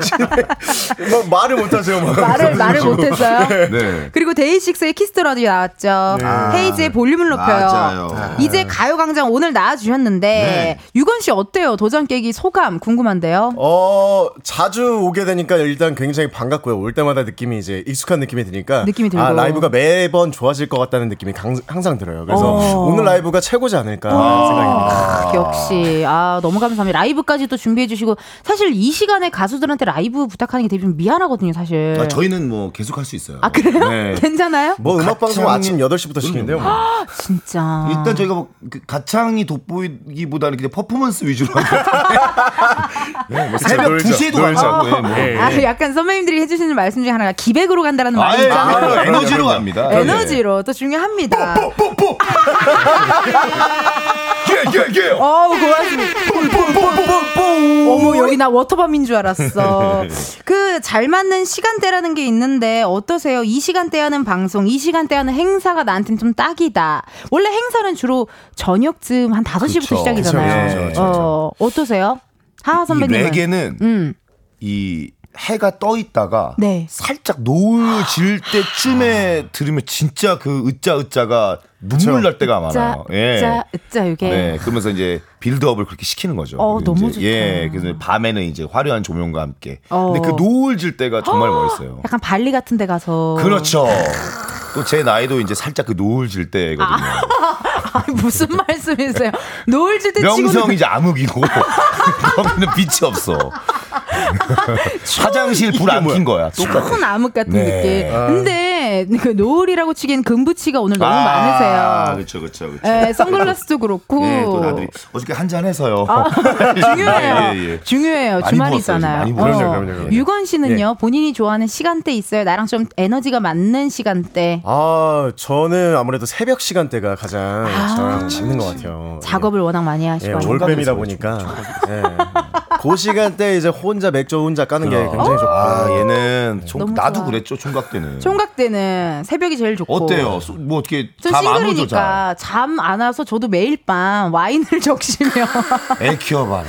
S5: 진행- 뭐 말을 못 하세요 막.
S1: 말을 말을 못 했어요.
S4: 네.
S1: 그리고 데이식스의 키스 더 라디오 나왔죠.
S5: 네.
S1: 헤이즈의 볼륨을 높여요.
S4: 맞아요.
S1: 이제 가요광장 오늘 나와 주셨는데
S4: 네.
S1: 유권 씨 어때요? 도장 깨기 소감 궁금한데요.
S5: 어 자주 오게 되니까 일단 굉장히 반갑고요 올 때마다 느낌이 이제 익숙한 느낌이 드니까
S1: 느낌이 들고.
S5: 아 라이브가 매번 좋아질 것 같다는 느낌이 강- 항상 들어요 그래서
S1: 어.
S5: 오늘 라이브가 최고지 않을까 생각입니다
S1: 아, 역시 아 너무 감사합니다. 라이브까지 또 준비해 주시고 사실 이 시간에 가수들한테 라이브 부탁하는 게 되게 좀 미안하거든요, 사실.
S4: 아, 저희는 뭐 계속 할 수 있어요.
S1: 아, 그래요?
S4: 네.
S1: 괜찮아요?
S5: 뭐 음악 방송 아침 8시부터 시키는데요 뭐.
S1: 진짜.
S4: 일단 저희가 뭐그 가창이 돋보이기보다는 그냥 퍼포먼스 위주로 하기 네, 뭐 새벽
S5: 놀죠,
S4: 2시에도
S5: 놀죠.
S4: 가고 예, 뭐.
S5: 예.
S1: 아, 약간 선배님들이 해주시는 말씀 중에 하나가 기백으로 간다라는 말이
S4: 아예
S1: 있잖아요.
S4: 그럼요. 에너지로 갑니다.
S1: 에너지로 또 중요합니다.
S4: 예. 이게 이게.
S1: 어우, 고맙습니다. 어머, 여기 나 워터밤인 줄 알았어. 그 잘 맞는 시간대라는 게 있는데 어떠세요? 이 시간대 하는 방송, 이 시간대 하는 행사가 나한테는 좀 딱이다. 원래 행사는 주로 저녁쯤 한 5시부터
S4: 그쵸.
S1: 시작이잖아요.
S4: 그쵸, 그쵸,
S1: 어, 어떠세요? 하하
S4: 이
S1: 선배님은?
S4: 레게는
S1: 음.
S4: 이 해가 떠 있다가
S1: 네.
S4: 살짝 노을 질 때쯤에 들으면 진짜 그 으짜 으짜가 눈물 날 때가
S1: 자,
S4: 많아요. 예.
S1: 자, 자, 이게.
S4: 네, 그러면서 이제 빌드업을 그렇게 시키는 거죠.
S1: 어, 너무
S4: 이제,
S1: 좋다.
S4: 예, 그래서 밤에는 이제 화려한 조명과 함께.
S1: 어.
S4: 근데 그 노을 질 때가 정말 멋있어요.
S1: 약간 발리 같은 데 가서.
S4: 그렇죠. 또 제 나이도 이제 살짝 그 노을 질 때거든요.
S1: 아 니, 무슨 말씀이세요? 노을 질 때
S4: 명성
S1: 치고는
S4: 이제 암흑이고 거기는 빛이 없어. 화장실 불 안 킨 거야. 똑같아.
S1: 큰 암흑 같은
S4: 네.
S1: 느낌. 근데 그 노을이라고 치기엔 금부치가 오늘 너무
S4: 아,
S1: 많으세요.
S4: 그렇죠, 그렇죠, 그렇죠.
S1: 예, 선글라스도 그렇고.
S4: 예, 또 나들이 어저께 한 잔 해서요.
S1: 아, 중요해요.
S4: 예, 예.
S1: 중요해요.
S4: 많이
S1: 주말이잖아요.
S4: 부었어요, 많이 부었어요.
S5: 그럼요, 그럼요, 그럼요.
S1: 유건 씨는요, 본인이 좋아하는 시간대 있어요? 나랑 좀 에너지가 맞는 시간대.
S5: 아, 저는 아무래도 새벽 시간대가 가장 저랑 맞는 것 같아요.
S1: 작업을 워낙 많이
S5: 예,
S1: 하시고.
S5: 올빼미다 보니까 예. 그 시간대 이제 혼자 맥주 혼자 까는 게 굉장히 좋고
S4: 아, 얘는 총, 나도. 그랬죠, 총각 때는.
S1: 총각 때는 새벽이 제일 좋고.
S4: 어때요? 소- 뭐 어떻게 전잠안 오죠, 잘?
S1: 싱글이니까 잠안 와서 저도 매일 밤 와인을 적시며
S4: 애 키워봐라.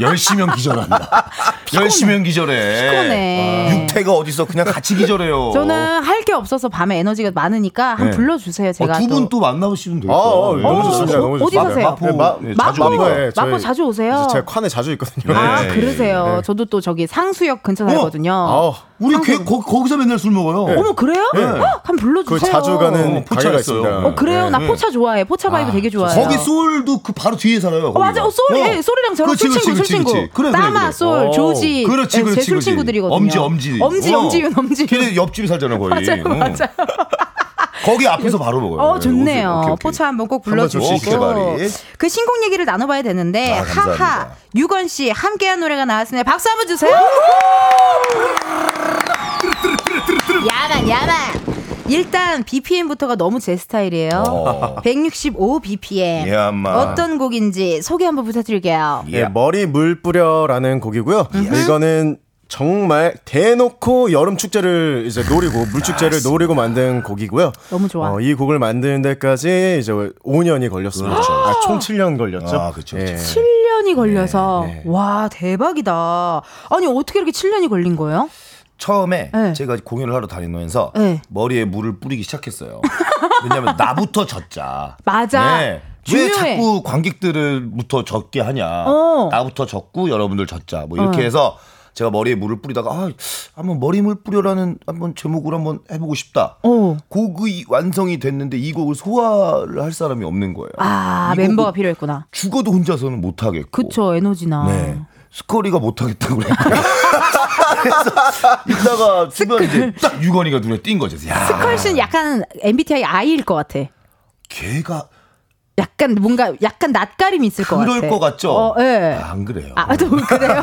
S4: 열시면 기절한다. 열시면 기절해.
S1: 피곤해.
S4: 육태가 어딨어? 그냥 같이 기절해요.
S1: 저는 할 게 없어서 밤에 에너지가 많으니까 한
S4: 네.
S1: 불러주세요. 제가
S4: 두분
S1: 또.
S4: 또 만나보시면 되겠다.
S5: 아, 어, 너무 좋습니다. 너무
S1: 어디
S5: 좋습니다.
S1: 사세요?
S4: 마포
S5: 네, 마-
S4: 예,
S1: 마포?
S4: 자주.
S5: 예, 저희
S1: 마포 자주 오세요?
S5: 제가 칸에 자주 있거든요.
S1: 아
S4: 네.
S1: 그러세요. 저도 또 저기 상수역 근처 살거든요.
S5: 아,
S4: 우리 그, 거, 거기서 맨날 술 먹어요.
S1: 어머 그래요?
S4: 네.
S1: 헉, 한번 불러주세요.
S5: 그 자주 가는
S4: 어, 포차
S5: 가게가
S4: 있어요.
S5: 있습니다.
S1: 어 그래요? 나
S4: 네.
S1: 포차 좋아해. 포차 vibe 되게 좋아해요.
S4: 거기 솔도 그 바로 뒤에 살아요.
S1: 어, 맞아. 어, 솔이, 예, 솔이랑 저랑
S4: 그렇지,
S1: 술친구,
S4: 그렇지,
S1: 술친구.
S4: 그렇지. 그래, 그래,
S1: 따마,
S4: 그래.
S1: 솔,
S5: 어.
S1: 조지.
S4: 그렇지,
S1: 예,
S4: 그렇지.
S1: 제 술친구들이거든요.
S4: 엄지, 엄지.
S1: 엄지,
S4: 어.
S1: 엄지윤, 엄지.
S4: 걔네 옆집에 살잖아, 거의.
S1: 맞아요,
S4: 어.
S1: 맞아요.
S4: 거기 앞에서 바로 먹어요.
S1: 어, 좋네요.
S4: 오케이, 오케이.
S1: 포차 한번 꼭 불러주시고. 그 신곡 얘기를 나눠봐야 되는데,
S4: 아.
S1: 하하, 유건 씨, 함께한 노래가 나왔습니다. 박수 한번 주세요. 야만, 야만. 일단, BPM부터가 너무 제 스타일이에요.
S4: 어.
S1: 165 BPM.
S4: 야만.
S1: 어떤 곡인지 소개 한번 부탁드릴게요.
S5: 예, 머리 물 뿌려라는 곡이고요. 이거는 정말 대놓고 여름 축제를 이제 노리고 물 축제를 노리고 만든 곡이고요.
S1: 너무 좋아.
S5: 어, 이 곡을 만드는 데까지 이제 5년이 걸렸습니다. 아, 총 7년 걸렸죠.
S4: 아, 그쵸, 그쵸.
S5: 예.
S1: 7년이 걸려서
S5: 네.
S1: 와 대박이다. 아니 어떻게 이렇게 7년이 걸린 거예요?
S4: 처음에
S1: 네.
S4: 제가 공연을 하러 다니면서
S1: 네.
S4: 머리에 물을 뿌리기 시작했어요. 왜냐면 나부터 젖자.
S1: 맞아.
S4: 네. 왜
S1: 중요해.
S4: 자꾸 관객들을부터 젖게 하냐.
S1: 어.
S4: 나부터 젖고 여러분들 젖자. 뭐 이렇게 해서 제가 머리에 물을 뿌리다가 아, 한번 머리물 뿌려라는 한번 제목을 한번 해보고 싶다.
S1: 어.
S4: 곡이 완성이 됐는데 이 곡을 소화를 할 사람이 없는 거예요. 아이
S1: 멤버가 필요했구나.
S4: 죽어도 혼자서는 못 하겠고.
S1: 그쵸 에너지나.
S4: 네. 스커리가 못하겠다고 그랬고. 그래서 이따가 주변 이제 딱 유건이가 눈에 띈 거죠. 야,
S1: 스컬 씨는 약간 MBTI I일 것 같아.
S4: 걔가
S1: 약간 뭔가 약간 낯가림이 있을 것
S4: 그럴
S1: 같아.
S4: 것 같죠?
S1: 어, 예.
S4: 아, 안 그래요.
S1: 아, 또 그래요?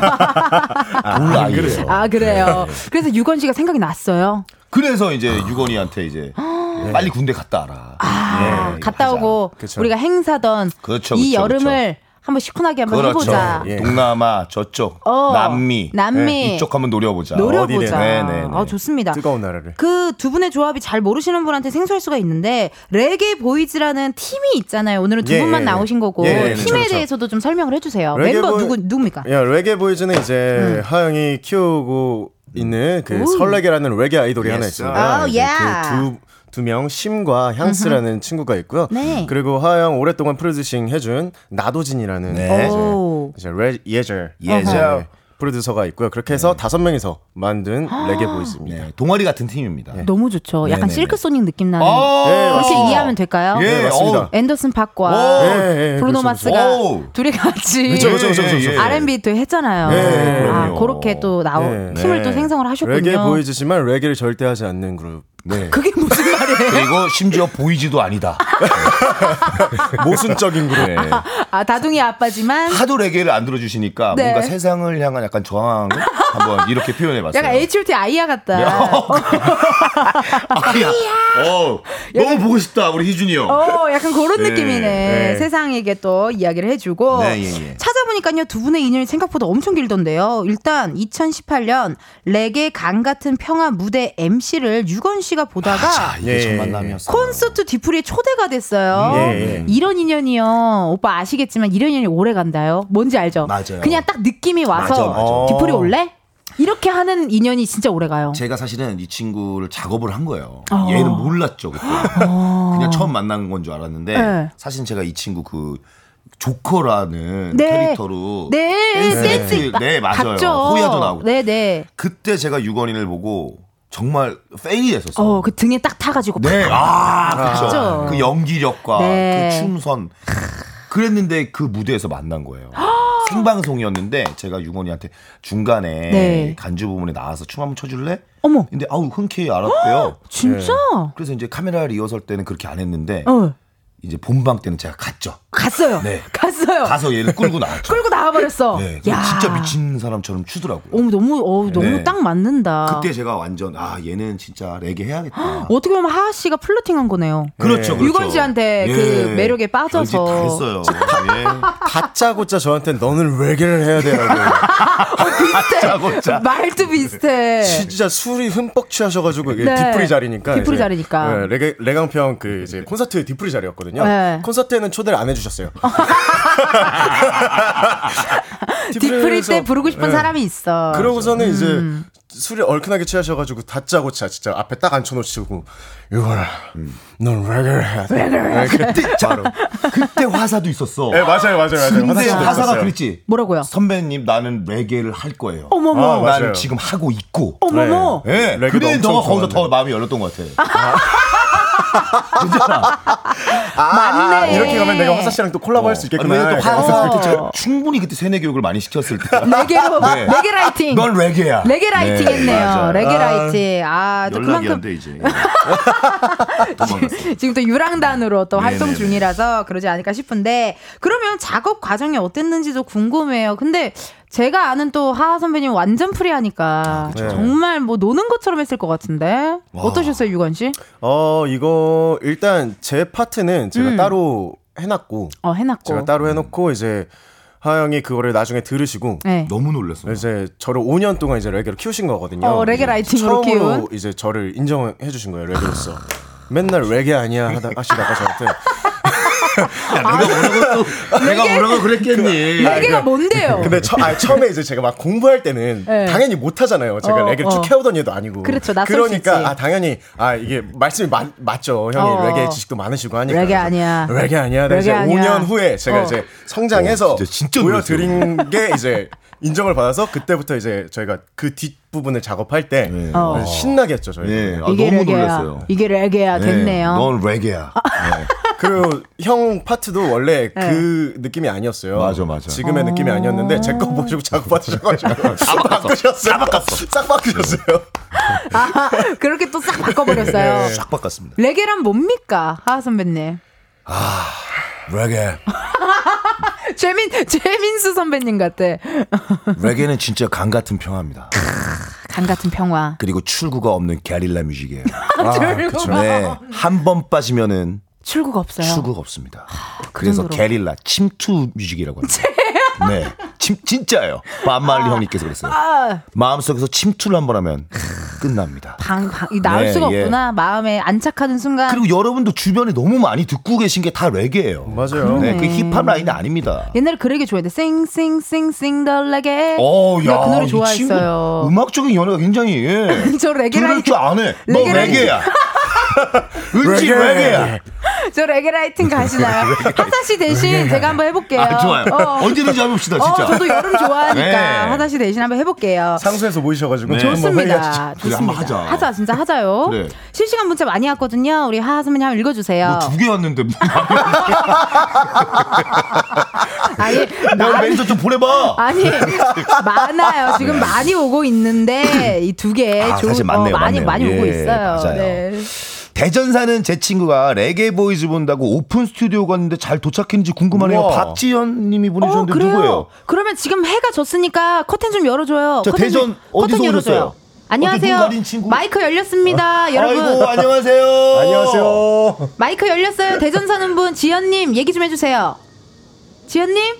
S4: 몰라, 안 그래요.
S1: 아, 그래요. 그래서 유건 씨가 생각이 났어요.
S4: 그래서 이제 유건이한테 이제 빨리 군대 갔다 와라.
S1: 아,
S4: 예,
S1: 갔다
S4: 하자.
S1: 오고
S5: 그쵸.
S1: 우리가 행사던
S4: 그렇죠,
S1: 이
S4: 그렇죠,
S1: 여름을 한번 시원하게 한번
S4: 그렇죠.
S1: 해보자.
S5: 예.
S4: 동남아 저쪽
S1: 어,
S4: 남미
S1: 남미.
S4: 이쪽 한번 노려보자.
S1: 노려보자.
S4: 어디래? 네, 네, 네.
S1: 아, 좋습니다.
S5: 뜨거운 나라를.
S1: 그 두 분의 조합이 잘 모르시는 분한테 생소할 수가 있는데 레게 보이즈라는 팀이 있잖아요. 오늘은 두
S5: 예,
S1: 분만
S5: 예,
S1: 나오신 거고
S5: 예, 예,
S1: 팀에
S5: 그렇죠, 그렇죠.
S1: 대해서도 좀 설명을 해주세요. 멤버
S5: 보이-
S1: 누구 누굽니까?
S5: 야, 레게 보이즈는 이제 하영이 키우고 있는 그
S1: 오.
S5: 설레게라는 레게 아이돌이 하나
S4: Yes,
S5: 있습니다.
S1: sir.
S5: 이제
S1: Oh, yeah.
S5: 그두 두 명 심과 향스라는 친구가 있고요.
S1: 네.
S5: 그리고 하영 오랫동안 프로듀싱 해준 나도진이라는
S4: 네.
S1: 오.
S5: 이제 레, 예절
S4: 예절.
S5: 네, 프로듀서가 있고요. 그렇게 해서 다섯 명이서 만든 레게 보이즈입니다.
S4: 네, 동아리 같은 팀입니다.
S1: 너무 좋죠. 약간
S4: 네네네.
S1: 실크 소닉 느낌 나는.
S4: 아,
S5: 네,
S1: 그렇게. 이해하면 될까요?
S4: 예,
S5: 네, 맞습니다.
S1: 앤더슨 팍과
S5: 네, 네,
S1: 브루노
S5: 그렇죠,
S1: 마스가
S4: 오.
S1: 둘이 같이
S5: 그렇죠, 그렇죠, 그렇죠, 그렇죠.
S4: 예, 예.
S1: R&B 또 했잖아요.
S5: 네,
S1: 아. 그렇게 또 나오
S5: 네.
S1: 팀을
S4: 네.
S1: 또 생성을 하셨군요.
S5: 레게 보이즈지만 레게를 절대 하지 않는 그룹.
S4: 네.
S1: 그게 무슨 말이에요?
S4: 그리고 심지어 보이지도 아니다.
S5: 모순적인 그룹.
S4: 네.
S1: 아 다둥이 아빠지만
S4: 하도 레게를 안 들어주시니까
S1: 네.
S4: 뭔가 세상을 향한 약간 저항 한번 이렇게 표현해봤어요.
S1: 약간 H.O.T. 아이야 같다.
S4: 아야. 어, 너무 보고 싶다 우리 희준이 형.
S1: 어, 약간 그런
S4: 네,
S1: 느낌이네.
S5: 네.
S1: 세상에게 또 이야기를 해주고.
S4: 네, 예, 예.
S1: 찾아보니까요, 두 분의 인연이 생각보다 엄청 길던데요. 일단 2018년 레게 강 같은 평화 무대 MC를 유건 씨가 보다가
S4: 자, 이게
S5: 예,
S4: 첫
S5: 예,
S4: 만남이었어.
S1: 콘서트 뒤풀이에 초대가 됐어요.
S5: 예, 예.
S1: 이런 인연이요. 오빠 아시겠지만 이런 인연이 오래 간다요. 뭔지 알죠?
S4: 맞아요.
S1: 그냥 딱 느낌이 와서
S4: 맞아, 맞아.
S1: 뒤풀이 올래? 이렇게 하는 인연이 진짜 오래 가요.
S4: 제가 사실은 이 친구를 작업을 한 거예요.
S1: 어.
S4: 얘는 몰랐죠 그때. 그냥 처음 만난 건 줄 알았는데
S1: 네.
S4: 사실 제가 이 친구 그 조커라는
S1: 네.
S4: 캐릭터로
S1: 네, 센스 있다.
S4: 네 맞아요. 호야도 나오고.
S1: 네, 네.
S4: 그때 제가 유건이를 보고 정말 팬이 됐었어.
S1: 어, 그 등에 딱 타가지고.
S4: 네, 아, 그렇죠.
S1: 그
S4: 연기력과
S1: 네.
S4: 그 춤선. 그랬는데 그 무대에서 만난 거예요. 생방송이었는데 제가 유건이한테 중간에
S1: 네.
S4: 간주 부분에 나와서 춤 한번 춰줄래?
S1: 어머,
S4: 근데 아우 흔쾌히 알았대요.
S1: 진짜?
S4: 그래서 이제 카메라 리허설 때는 그렇게 안 했는데
S1: 어,
S4: 이제 본방 때는 제가 갔죠.
S1: 갔어요.
S4: 네.
S1: 갔어요.
S4: 가서 얘를 끌고 나왔죠.
S1: 끌고 나와버렸어.
S4: 네,
S1: 야.
S4: 진짜 미친 사람처럼 추더라고요.
S1: 어머, 너무, 어, 너무
S4: 네.
S1: 딱 맞는다.
S4: 그때 제가 완전 아 얘는 진짜 레게 해야겠다.
S1: 어떻게 보면 하하 씨가 플러팅한 거네요.
S4: 그렇죠, 그렇죠.
S1: 유건 씨한테 그 매력에 빠져서.
S4: 별짓 다 했어요. 예.
S5: 다짜고짜 저한테 너는 레게를 해야 돼라고.
S4: 다짜고짜.
S1: 말도 비슷해.
S5: 진짜 술이 흠뻑 취하셔가지고 이게
S1: 네.
S5: 뒤풀이 자리니까. 뒤풀이
S1: 자리니까.
S5: 네, 레게 레강평 그 이제 콘서트 뒤풀이 자리였거든요.
S1: 네.
S5: 콘서트에는 초대를 안 해주셨어요.
S1: 뒤풀이 때 부르고 싶은
S5: 네.
S1: 사람이 있어.
S5: 그러고서는
S1: 음.
S5: 이제 술이 얼큰하게 취하셔가지고 다짜고짜 진짜 앞에 딱 앉혀놓으시고 이거라, 넌 레게를 해야 돼. 네,
S4: 그때 바로 그때 화사도 있었어.
S5: 네, 맞아요, 맞아요, 맞아요.
S4: 근데 화사가
S5: 있었어요.
S4: 그랬지.
S1: 뭐라고요?
S4: 선배님 나는 레게를 할 거예요.
S1: 어머머.
S5: 아, 맞아요.
S4: 나는 지금 하고 있고.
S1: 어머머.
S4: 예.
S5: 레게도
S4: 그래
S5: 엄청
S4: 너가 거기서. 더 마음이 열렸던 것 같아. 괜찮 아.
S1: 맞네.
S5: 이렇게 가면 내가 화사 씨랑 또 콜라보 할 수 있겠구나.
S4: 또 화사 충분히 그때 세뇌 교육을 많이 시켰을 때.
S1: 레게로,
S4: 네.
S1: 레게 라이팅.
S4: 넌 레게야.
S1: 레게 라이팅
S4: 네,
S1: 했네요. 레게
S4: 아,
S1: 라이팅. 아, 또 그만큼
S4: 안돼 이제.
S1: 지금 또 유랑단으로 또 활동
S4: 네네네.
S1: 중이라서 그러지 않을까 싶은데 그러면 작업 과정이 어땠는지도 궁금해요. 근데 제가 아는 또 하하 선배님 완전 free하니까
S5: 그쵸.
S1: 정말 뭐 노는 것처럼 했을 것 같은데 어떠셨어요 유권 씨?
S5: 어 이거 일단 제 파트는 제가
S1: 음.
S5: 따로 해놨고
S1: 어 해놨고.
S5: 제가 따로 해놓고 이제 하하 형이 그거를 나중에 들으시고
S1: 네.
S4: 너무 놀랐어.
S5: 이제 저를 5년 동안 이제 레게로 키우신 거거든요.
S1: 어, 레게 라이팅으로
S5: 처음으로
S1: 키운.
S5: 이제 저를 인정해 주신 거예요 레게로서. 맨날 레게 아니야 하다 하시다가 저한테
S4: 야, 내가 뭐라고 또 내가 뭐라고 그랬겠니?
S1: 레게가 뭔데요?
S5: 근데 처, 아니, 처음에 이제 제가 막 공부할 때는
S1: 네.
S5: 당연히 못 하잖아요. 제가
S1: 어,
S5: 레게를
S1: 어.
S5: 쭉 해오던 얘도 아니고.
S1: 그렇죠.
S5: 그러니까. 아 당연히 아 이게 말씀이 맞, 맞죠. 형이
S1: 어.
S5: 레게 지식도 많으시고 하니까.
S1: 레게 아니야.
S5: 레게 아니야.
S1: 레게
S5: 이제
S1: 아니야.
S5: 5년 후에 제가
S1: 어.
S5: 이제 성장해서
S4: 어, 진짜, 진짜
S5: 보여드린 게 이제 인정을 받아서 그때부터 이제 저희가 그 뒷부분을 작업할 때
S4: 네.
S1: 어.
S5: 신나게 했죠 저희가.
S4: 네. 아,
S1: 이게
S4: 너무
S1: 레게야.
S4: 놀랐어요.
S1: 이게 레게야
S4: 네,
S1: 됐네요.
S4: 넌 레게야. 네.
S5: 그리고 형 파트도 원래
S1: 네.
S5: 그 느낌이 아니었어요.
S4: 맞아, 맞아.
S5: 지금의
S1: 어.
S5: 느낌이 아니었는데 제 거 보시고 작업 받으셔가지고
S4: 바꿨어.
S5: 바꾸셨어요.
S4: 다 바꿨어.
S5: 싹 바꾸셨어요.
S1: 아, 그렇게 또 싹 바꿔버렸어요.
S4: 싹 바꿨습니다.
S1: 레게란 뭡니까 하하 선배님?
S4: 레게.
S1: 최민 최민수 선배님 같아.
S4: 레게는 진짜 강 같은 평화입니다.
S1: 강 같은 평화.
S4: 그리고 출구가 없는 게릴라 뮤직이에요.
S1: 출구가
S4: 네. 한 번 빠지면은
S1: 출구가 없어요.
S4: 출구가 없습니다. 그래서
S1: 정도로.
S4: 게릴라 침투 뮤직이라고 합니다. 네. 침, 진짜예요. 반말리 형님께서 그랬어요.
S1: 아,
S4: 마음속에서 침투를 한번 하면 끝납니다.
S1: 방, 방, 이 나올
S4: 네,
S1: 수가
S4: 예.
S1: 없구나. 마음에 안착하는 순간.
S4: 그리고 여러분도 주변에 너무 많이 듣고 계신 게 다 레게예요.
S5: 맞아요.
S4: 네, 그 힙합 라인이 아닙니다.
S1: 옛날에 그 레게 좋아했는데 sing sing sing sing the reggae.
S4: 어, 야,
S1: 그 노래
S4: 이
S1: 좋아했어요.
S4: 친구 음악적인 연애가 굉장히 예.
S1: 저 레게 lighting.
S4: 줄 아네. 너
S1: 레게.
S4: 레게야. 은지
S5: 레게.
S4: 레게야.
S1: 저 레게 lighting 가시나요? 하사 씨 대신 제가 한번 해볼게요.
S4: 아, 좋아요.
S1: 어.
S4: 언제든지 해봅시다,
S1: 어,
S4: 진짜.
S1: 저도 여름 좋아하니까
S4: 네.
S1: 하사 씨 대신 한번 해볼게요.
S5: 상수에서 모이셔가지고
S4: 네.
S1: 좋습니다.
S4: 그래,
S1: 좋습니다.
S4: 하자.
S1: 하자, 진짜 하자요.
S4: 그래.
S1: 실시간 문자 많이 왔거든요. 우리 하하 선배님 한번 읽어주세요.
S4: 두개 왔는데. 뭐.
S1: 아니,
S4: 야,
S1: 많-
S4: 매니저 좀 보내봐.
S1: 아니 많아요. 지금 많이 오고 있는데 이 두개
S4: 아,
S1: 좋은
S4: 사실 맞네요,
S1: 어, 많이
S4: 맞네요.
S1: 많이
S4: 예,
S1: 오고 있어요.
S4: 맞아요.
S1: 네.
S4: 대전 사는 제 친구가 레게 보이즈 본다고 오픈 스튜디오 갔는데 잘 도착했는지 궁금하네요.
S5: 우와.
S4: 박지현 님이
S1: 어,
S4: 보내주셨는데
S1: 그래요.
S4: 누구예요?
S1: 그러면 지금 해가 졌으니까 커튼 좀 열어줘요.
S4: 저
S1: 커튼
S4: 대전
S1: 좀-
S4: 어디서
S1: 커튼 열어줘요.
S4: 오셨어요?
S1: 안녕하세요. 마이크 열렸습니다, 여러분.
S4: 아이고 안녕하세요.
S5: 안녕하세요.
S1: 마이크 열렸어요. 대전 사는 분 지연님 얘기 좀 해주세요. 지연님?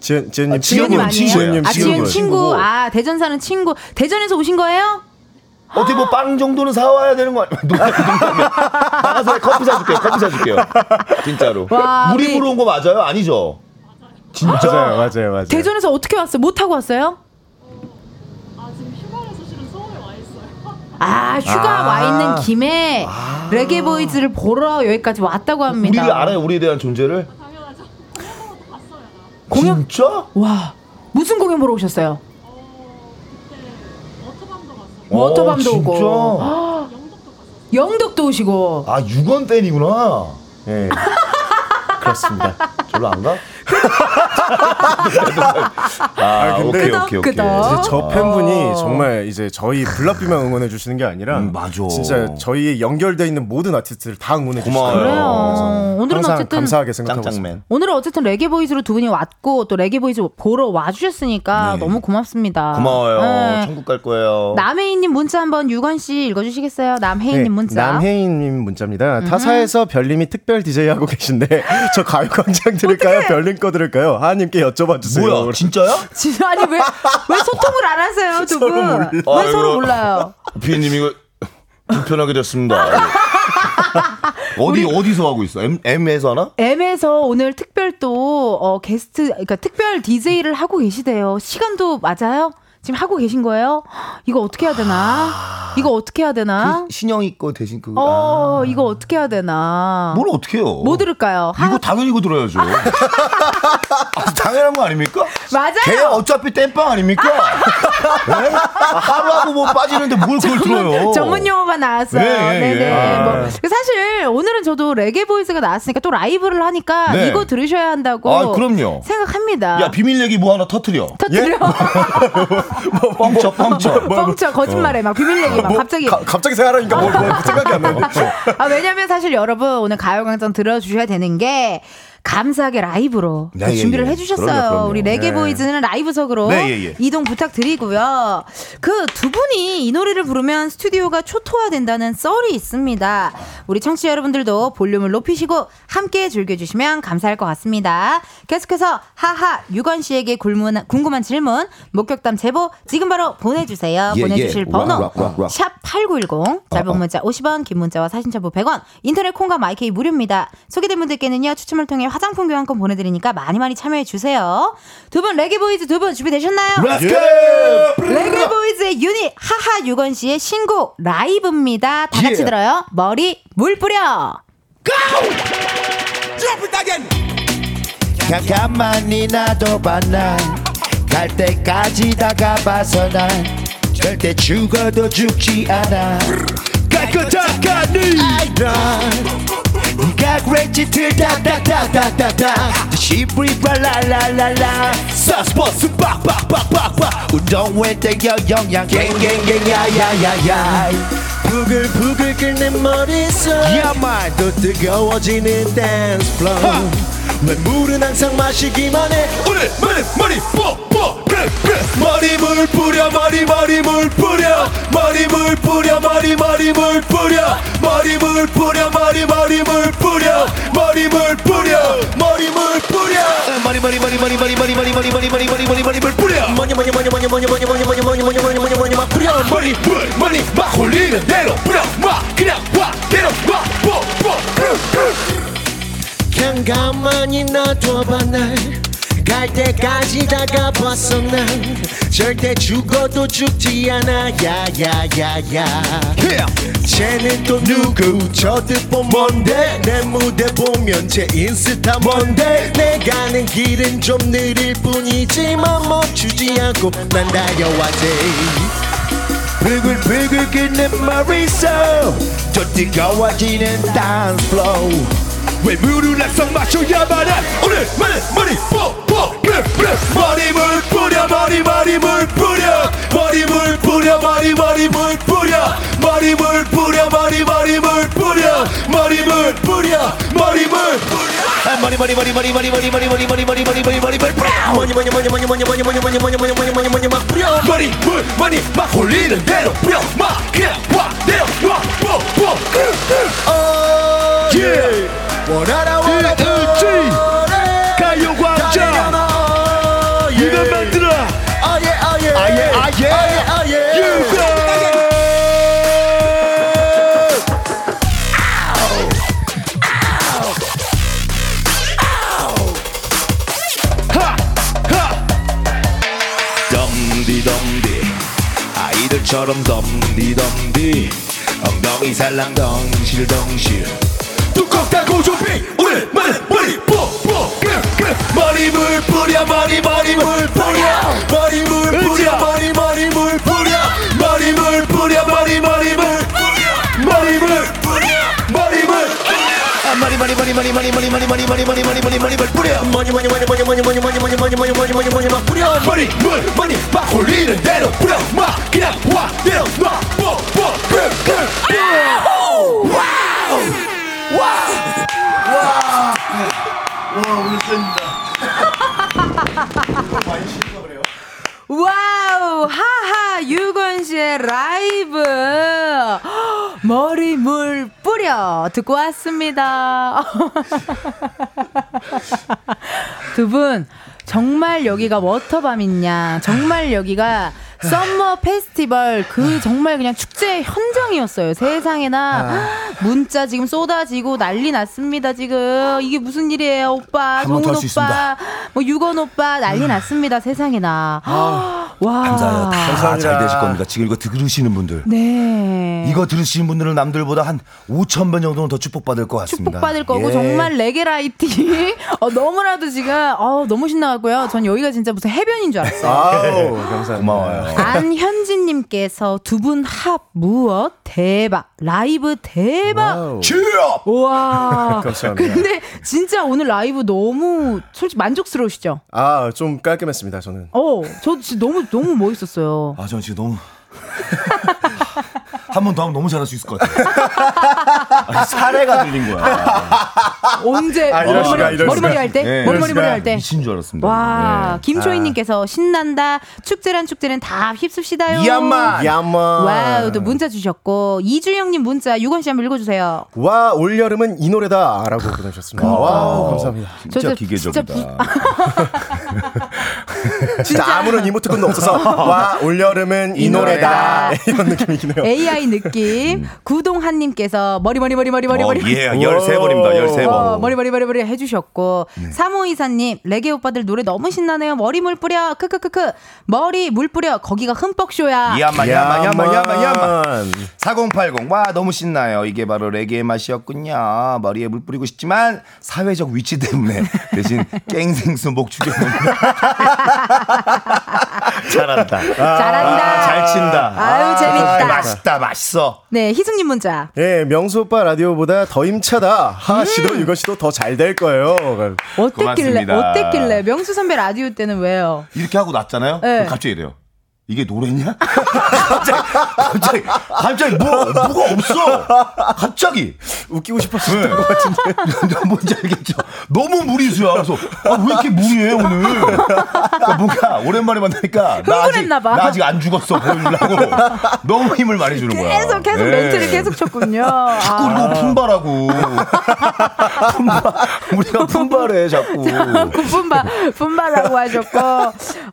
S5: 지연 지연님
S4: 아,
S1: 지연님
S4: 지연님
S1: 아니에요?
S4: 친구예요.
S1: 아 지연
S4: 친구.
S1: 친구. 아 대전 사는 친구. 대전에서 오신 거예요?
S4: 어떻게 뭐 빵 정도는 사와야 되는 거 아니에요? 농담이에요. 나가서 커피 사줄게요. 커피 사줄게요. 진짜로.
S1: 와,
S4: 우리
S1: 우리-
S4: 보러 온거 맞아요? 아니죠? 진짜?
S5: 맞아요, 맞아요, 맞아요.
S1: 대전에서 어떻게 왔어요? 못 타고 왔어요? 아 휴가
S4: 아.
S1: 와 있는 김에 레게 보이즈를 보러 여기까지 왔다고 합니다.
S4: 우리를 알아요? 우리에 대한 존재를?
S1: 공연-
S4: 진짜?
S1: 와 무슨 공연 보러 오셨어요?
S4: 어,
S1: 워터밤도
S4: 진짜?
S1: 오고 영덕도 오시고
S4: 아, 유건 팬이구나.
S5: 예. 그렇습니다.
S4: 별로 안 가? 아,
S5: 근데-
S4: 오케이, 오케이, 오케이.
S1: 끄덕끄덕.
S5: 이제 저
S1: 어.
S5: 팬분이 정말 이제 저희 블락비만 응원해 주시는 게 아니라
S4: 음, 맞아.
S5: 진짜 저희 연결돼 있는 모든 아티스트를 다 응원해. 주시더라고요.
S1: 그래요. 오늘은 어쨌든
S5: 감사하게 생각하고 있습니다.
S4: 짱짱맨.
S1: 오늘은 어쨌든 레게 보이즈로 두 분이 왔고 또 레게 보이즈 보러 와 주셨으니까
S4: 네.
S1: 너무 고맙습니다.
S4: 고마워요.
S1: 네.
S4: 천국 갈 거예요.
S1: 남혜인 님 문자 한번 유건 씨 읽어 주시겠어요? 남혜인 님
S5: 네,
S1: 문자.
S5: 남혜인 님 문자입니다. 타사에서 별님이 특별 DJ 하고 계신데 저 가요 광장 들을까요? 별님 거 들을까요? 하님께 여쭤봐 주세요.
S4: 뭐야, 진짜야?
S1: 진짜 아니 왜 왜 소통을 안 하세요 두 분?
S5: 몰라.
S1: 왜
S4: 아,
S1: 서로
S4: 이거-
S1: 몰라요?
S4: 피디님 이거 불편하게 됐습니다. 어디 어디서 하고 있어? M M에서 하나?
S1: M에서 오늘 특별 또 어, 게스트 그러니까 특별 DJ를 하고 계시대요. 시간도 맞아요? 지금 하고 계신 거예요? 이거 어떻게 해야 되나? 이거 어떻게 해야 되나?
S4: 그 신영이 거 대신 그거.
S1: 어
S4: 아.
S1: 이거 어떻게 해야 되나?
S4: 뭘 어떻게 해요?
S1: 뭐 들을까요? 하-
S4: 이거 당연히 이거 들어야죠. 아, 당연한 거 아닙니까?
S1: 맞아요.
S4: 걔 어차피 땜빵 아닙니까? 네? 아, 하루하고 뭐 빠지는데 뭘 그걸 들어요?
S1: 전문 용어가 나왔어요.
S4: 예, 예,
S1: 네네.
S4: 예.
S1: 뭐 사실 오늘은 저도 레게 보이즈가 나왔으니까 또 라이브를 하니까
S4: 네.
S1: 이거 들으셔야 한다고
S4: 아, 그럼요.
S1: 생각합니다.
S4: 야 비밀 얘기 뭐 하나 터트려.
S1: 터뜨려.
S4: 뻥쳐 뻥쳐.
S1: 뻥쳐 거짓말해 막 비밀 얘기 막 갑자기
S5: 가, 갑자기 생각하니까 뭐, 뭐 생각이 안 나는데.
S1: 아, 왜냐면 사실 여러분 오늘 가요광장 들어주셔야 되는 게 감사하게 라이브로
S4: 네,
S1: 또
S4: 예,
S1: 준비를
S4: 예.
S1: 해주셨어요.
S4: 그럼요, 그럼요.
S1: 우리 레게
S5: 네.
S1: 보이즈는 라이브석으로
S4: 네, 예, 예.
S1: 이동 부탁드리고요. 그 두 분이 이 노래를 부르면 스튜디오가 초토화된다는 썰이 있습니다. 우리 청취자 여러분들도 볼륨을 높이시고 함께 즐겨주시면 감사할 것 같습니다. 계속해서 하하 유건 씨에게 굴문- 궁금한 질문, 목격담 제보 지금 바로 보내주세요.
S4: 예,
S1: 보내주실
S4: 예.
S1: 번호. 샵8910 짧은
S4: 어, 어.
S1: 문자 50원 긴 문자와 사진 첨부 100원 인터넷 콩과 마이케이 무료입니다 소개된 분들께는요 추첨을 통해 화 장품 교환권 보내드리니까 많이 많이 참여해 주세요. 두 분 레게보이즈 두 분 준비되셨나요?
S4: Go!
S1: 레게보이즈의 유닛 하하 유건 씨의 신곡 라이브입니다. 다 같이
S4: 예.
S1: 들어요. 머리 물 뿌려.
S6: 가만히 놔둬봐 난갈 때까지 다가봐서 난 절대 죽어도 죽지 않아 I'm not. You got registered? Da da da da da da. The ship we pull la la la la. Suspenders, buck buck buck buck buck. 운동회 때겨 영양, gang gang ngakretitidadadadadada shibribalalalalala sasposu pakpakpakpakpa 부글 부글 끓는 머릿속 야말 더 뜨거워지는 댄스 플로우 내 물은 항상 마시기만 해 오늘 머리 머리 뽀뽀 머리 물 뿌려 머리 머리 물 뿌려 머리 물 뿌려 머리 머리 물 뿌려 머리 물 뿌려 머리 머리 물 뿌려 머리 물 뿌려 머리 물 뿌려 머리 머리 머리 머리 머리 머리 머리 머리 머리 머리 머리 머리 머리 물 뿌려 뭐니 뭐니 뭐니 뭐니 뭐니 뭐니 뭐니 뭐니 뭐니 뭐니 뭐니 뭐니 막 뿌려 머리 물 머리 막 홀리는 대로 뿌려 막 그냥 와 대로 와 뽀뽀 그냥 가만히 놔둬봐 날 갈 때까지 다가봤어 난 절대 죽어도 죽지 않아. 야야야야. 쟤는 또 누구? 저 듣본 뭔데? 내 무대 보면 제 인스타 뭔데? 내 가는 길은 좀 느릴 뿐이지만 멈추지 않고 난 달려왔지. 부글부글 끓는 머릿속 또 뜨거워지는 dance floor 왜 물을 항상 마셔야만 해 오늘만은 머리 뽀뽀 그래 그래 머리물 뿌려 머리 머리물 뿌려 머리물 뿌려 머리 머리물 뿌려 머리물 뿌려 머리 머리물 뿌려 머리물 뿌려 머리물 아, 머리 머리 머리 머리 머리 머리 머리 머리 머리 머리 머리 머리 머리 머리 뿌려 머리 머리 머리 머리 머리 머리 머리 머리 머리 머리 머리 머리 머리 막 뿌려 머리 물 머리 막 홀리는 대로 뿌려 막 그냥 와 내려 와 뽀뽀 예 원하라 원하라 가요광장 이거 만들어. 아예 아예. 아예 아예. 아예 유광 덤디덤디. 아이들처럼 덤디덤디. 엉덩이 살랑 덩실덩실 뚜껑 닫고 좀비 오늘만은 머리 뽀뽀 그래 그래 머리 물 뿌려 머리 머리 물 뿌려 머리 물 뿌려 머리 머리 물 뿌려 머리 물 뿌려 머리 머리물 뿌려 머리물 뿌려 머리물 아 머리 머리 머리 머리 머리 머리 머리 머리 머리 머리 머리 머리 머리 물 뿌려 머리 머리 머리 머리 머리 머리 머리 머리 머리 머리 머리 머리 머리 막 뿌려 머리 물 머리 막 홀리는 대로 뿌려 막 그냥 와 내려 놔
S1: Wow 하하 유건 씨의 라이브. 머리 물 뿌려. 듣고 왔습니다. 두 분 정말 여기가 워터밤이냐? 정말 여기가 summer festival 그 정말 그냥 축제 현장이었어요 세상에나 문자 지금 쏟아지고 난리 났습니다 지금 이게 무슨 일이에요 오빠 정훈 오빠 뭐 유건 오빠 난리 났습니다 세상에나 와
S4: 감사해요. 다 잘 되실 겁니다. 지금 이거 들으시는 분들.
S1: 네.
S4: 이거 들으시는 분들은 남들보다 한 5천 번 정도는 더 축복받을 것 같습니다.
S1: 축복받을 거고
S4: 예.
S1: 정말 레게 lighting 어, 너무나도 지금 어, 너무 신나고요. 전 여기가 진짜 무슨 해변인 줄 알았어요.
S5: 아우 감사합니다.
S4: 고마워요.
S1: 안현진님께서 두 분 합 무엇 대박 라이브 대박.
S4: 취업!
S1: 와.
S5: 감사합니다.
S1: 근데 진짜 오늘 라이브 너무 솔직히 만족스러우시죠?
S5: 아, 좀 깔끔했습니다, 저는.
S1: 어, 저 진짜 너무 너무 멋있었어요.
S4: 아, 전 지금 너무. 한 번 더 하면 너무 잘할 수 있을 것 같아요. 아니, 사례가 들린 거야.
S1: 언제
S5: 아, 이럴 수가,
S1: 머리머리
S5: 이럴
S1: 머리머리
S5: 수가.
S1: 할 때,
S4: 네.
S1: 머리머리
S5: 이럴 수가.
S1: 할 때.
S4: 미친 줄 알았습니다.
S1: 와,
S4: 네.
S1: 김초희님께서 신난다. 축제란 축제는 다 휩습시다요.
S4: Yah
S5: man! Yah
S1: man. Wow, 또 문자 주셨고 이주영님 문자 유건 씨 한번 읽어주세요.
S5: 와, 올 여름은 이 노래다라고 보내주셨습니다. 와, 감사합니다.
S4: 진짜
S1: 저-
S4: 기계적이다.
S1: 진짜
S5: 진짜 아무런 이모티콘도 없어서 와, 올 여름은 이,
S1: 이
S5: 노래다.
S1: 노래다.
S5: 이런 느낌이긴 해요.
S1: AI 느낌. 구동한님께서 머리 머리 머리 머리 머리
S4: 어,
S1: 머리.
S4: 예, 13번입니다. 13번.
S1: 어, 머리 머리 머리 머리 해주셨고 삼호 이사님 레게 오빠들 노래 너무 신나네요 머리 물 뿌려 크크크크 머리 물 뿌려 거기가 흠뻑 쇼야
S4: 야마, 야마, 야마.
S5: 야만.
S4: 4080. 와, 너무 신나요. 이게 바로 레게의 맛이었군요. 머리에 물 뿌리고 싶지만 사회적 위치 때문에 대신 깽생수 목 죽여놓는다. 잘한다.
S1: 잘한다
S4: 아, 잘 친다.
S1: 아유, 재밌다.
S4: 아, 맛있다, 맛있어.
S1: 네 희승님 문자
S5: 예, 명수 오빠 라디오보다 더 힘차다. 하하 씨도
S1: 음.
S5: 이것 씨도 더 잘 될 거예요.
S1: 어땠길래
S4: 고맙습니다.
S1: 어땠길래 명수 선배 라디오 때는 왜요
S4: 이렇게 하고 났잖아요.
S1: 네.
S4: 그럼 갑자기 이래요. 이게 노래냐? 갑자기, 갑자기, 갑자기 뭐, 뭐가 없어. 갑자기.
S5: 웃기고 싶었어요.
S4: 네. 뭔지 알겠죠? 너무 무리수야. 그래서, 아, 왜 이렇게 무리해, 오늘? 그러니까 뭔가, 오랜만에 만나니까, 나 아직,
S1: 흥분했나 봐.
S4: 나 아직 안 죽었어, 보여주려고. 너무 힘을 많이 주는 거야.
S1: 계속 계속
S4: 네.
S1: 멘트를 계속 쳤군요
S4: 자꾸
S1: 아.
S4: 이거 품바라고. 품바. 우리가 품바래, 자꾸.
S1: 분바 분바라고 하셨고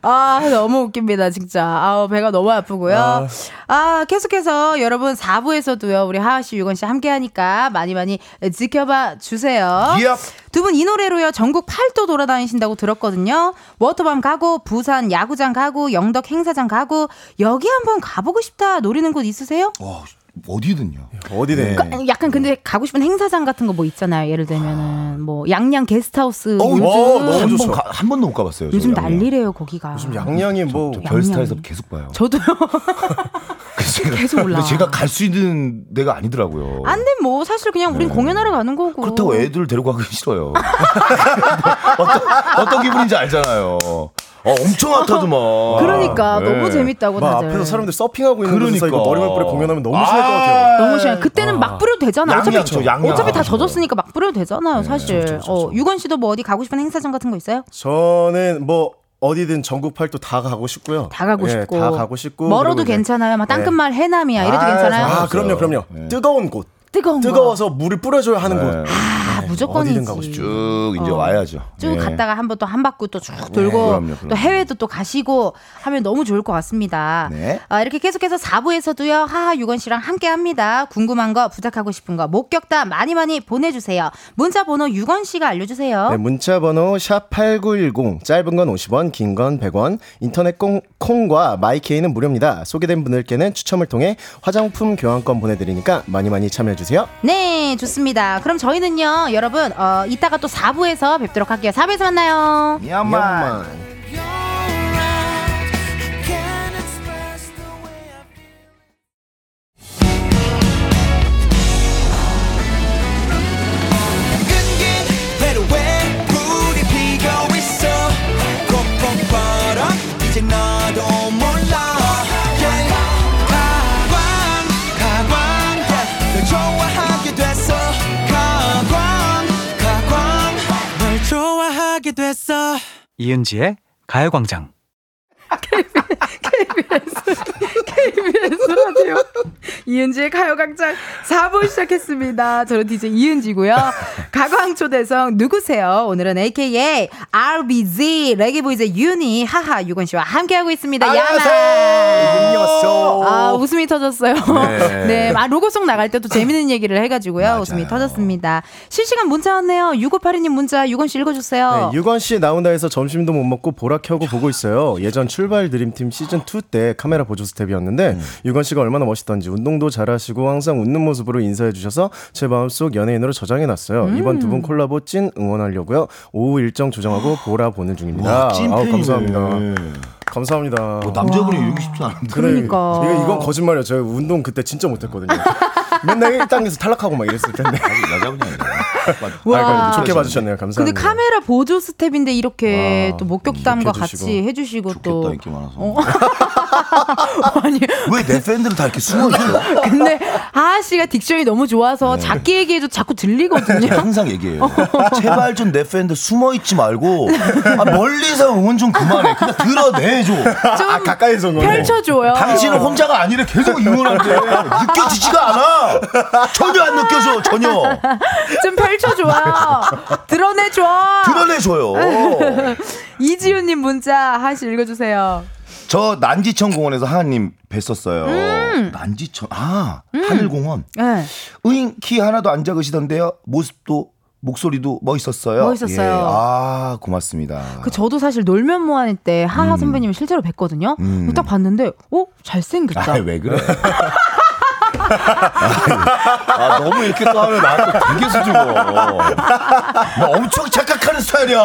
S1: 아 너무 웃깁니다 진짜 아우 배가 너무 아프고요 아 계속해서 여러분 4부에서도요 우리 하하 씨 유건 씨 함께 하니까 많이 많이 지켜봐 주세요
S4: Yep.
S1: 두분 이 노래로요 전국 팔도 돌아다니신다고 들었거든요 워터밤 가고 부산 야구장 가고 영덕 행사장 가고 여기 한번 가보고 싶다 노리는 곳 있으세요?
S4: 와, 어디든요.
S5: 어디네.
S1: 그- 약간 근데 가고 싶은 행사장 같은 거 뭐 있잖아요 예를 들면은 뭐 양양 게스트하우스
S4: 어우,
S1: 요즘
S5: 어, 너무
S4: 한
S5: 좋죠.
S4: 한 번도 못 가봤어요.
S1: 요즘
S4: 양양.
S1: 난리래요 거기가.
S5: 요즘 양양이
S4: 뭐저 별스타에서. 계속 봐요.
S1: 저도요. 계속 올라.
S4: 근데 제가 갈 수 있는 데가 아니더라고요.
S1: 안 돼, 뭐, 사실 그냥 우린 공연하러 가는 거고.
S4: 그렇다고 애들 데리고 가기 싫어요. 어떤, 어떤 기분인지 알잖아요. 어, 엄청 핫하더만.
S1: 그러니까,
S4: 네.
S1: 너무 재밌다고
S5: 막
S1: 다들.
S5: 앞에서 사람들 서핑하고 있는
S4: 그러니까.
S5: 이거 머리만 뿌려 공연하면 너무 심할 것 같아요.
S1: 너무 심해. 그때는 막 뿌려도 되잖아. 어차피,
S4: 양양죠, 양양.
S1: 어차피 다 젖었으니까 막 뿌려도 되잖아요, 사실.
S5: 그쵸, 그쵸,
S1: 어, 유건 씨도 뭐 어디 가고 싶은 행사장 같은 거 있어요?
S5: 저는 뭐 어디든 전국 팔도 다 가고 싶고요.
S1: 다 가고
S5: 예,
S1: 싶고.
S5: 다 가고 싶고.
S1: 멀어도 괜찮아요. 막 땅끝마을
S5: 네.
S1: 해남이야. 이래도
S4: 아,
S1: 괜찮아요.
S5: 아, 그럼요, 그럼요.
S4: 네.
S5: 뜨거운 곳.
S1: 뜨거운 거.
S5: 뜨거워서 물을 뿌려줘야 하는 곳.
S1: 아, 무조건이지.
S5: 어디든 가고 싶죠.
S4: 쭉 이제
S1: 어.
S4: 와야죠.
S1: 쭉
S4: 예.
S1: 갔다가 한번 또 한 바퀴 또 쭉 돌고
S4: 그럼요, 그럼요.
S1: 또 해외도 또 가시고 하면 너무 좋을 것 같습니다.
S4: 네.
S1: 아, 이렇게 계속해서 4부에서도요 하하 유건 씨랑 함께 합니다. 궁금한 거 부탁하고 싶은 거 목격담 많이 많이 보내주세요. 문자 번호 유건 씨가 알려주세요.
S5: 네, 문자 번호 샵8910 짧은 건 50원 긴 건 100원 인터넷 콩, 콩과 마이케이는 무료입니다 소개된 분들께는 추첨을 통해 화장품 교환권 보내드리니까 많이 많이 참여해주세요
S1: 네 좋습니다. 그럼 저희는요 여러분 어, 이따가 또 4부에서 뵙도록 할게요. 4부에서 만나요.
S4: 미얀마.
S6: 끈긴 됐어
S7: 이은지의 가요광장.
S1: KBS 라디오 이은지의 가요광장 4부 시작했습니다. 저는 DJ 이은지고요. 가광초대석 누구세요? 오늘은 AKA RBZ 레게보이즈 유닛 하하 유권 씨와 함께하고 있습니다.
S4: 안녕하세요.
S1: 아 웃음이 터졌어요.
S4: 네.
S1: 네, 아 로고송 나갈 때또 재밌는 얘기를 해가지고요. 웃음이 터졌습니다. 실시간 문자 왔네요. 6582님 문자 유건 씨 읽어주세요.
S5: 네, 유건 씨 나온다 해서 점심도 못 먹고 보라 켜고 보고 있어요. 예전 출발 드림팀 시즌 2 때 카메라 보조 스텝이었는데
S4: 음.
S5: 유건 씨가 얼마 나 멋있던지 운동도 잘하시고 항상 웃는 모습으로 인사해 주셔서 제 마음속 연예인으로 저장해 놨어요.
S4: 음.
S5: 이번 두 분 콜라보 찐 응원하려고요. 오후 일정 조정하고 보라 보는 중입니다.
S4: 와, 찐팬이네.
S5: 감사합니다. 감사합니다.
S4: 뭐 남자분이 이러기 쉽지 않은데.
S1: 그러니까.
S5: 이건 거짓말이에요. 제가 운동 그때 진짜 못했거든요. 맨날 1단계에서 탈락하고 막 이랬을 텐데.
S4: 여자분이 아니라.
S1: 와.
S5: 아, 좋게 봐주셨네요.
S1: 근데
S5: 감사합니다.
S1: 카메라 보조 스텝인데 이렇게
S4: 와,
S1: 또 목격담과. 같이 해주시고
S4: 좋겠다
S1: 또
S4: 인기 많아서.
S1: 아니
S4: 왜 내 팬들은 다 이렇게 숨어 있어?
S1: 근데 하하 씨가 딕션이 너무 좋아서 작게 얘기해도 자꾸 들리거든요.
S4: 항상 얘기해요. 제발 좀 내 팬들 숨어 있지 말고 아, 멀리서 응원 좀 그만해. 그냥 들어내줘.
S1: 좀
S5: 아, 가까이서.
S1: 펼쳐줘요.
S4: 당신은 혼자가 아니라 계속 응원한대. 느껴지지가 않아. 전혀 안 느껴져. 전혀.
S1: 좀 펼쳐줘요. 드러내줘.
S4: 드러내줘요.
S1: 이지훈님 문자 하시 읽어주세요.
S4: 저 난지천 공원에서 하하님 뵀었어요. 난지천 아 하늘공원.
S1: 네.
S4: 의인 키 하나도 안 작으시던데요. 모습도 목소리도 멋있었어요.
S1: 멋있었어요.
S4: 예. 아 고맙습니다.
S1: 그 저도 사실 놀면 뭐하는 때 하하 선배님을 실제로 뵀거든요.
S4: 음.
S1: 딱 봤는데, 어 잘생겼다.
S4: 아, 왜 그래? 아, 너무 이렇게 또 하면 나또 되게 수줍어. 뭐 엄청 착각하는 스타일이야.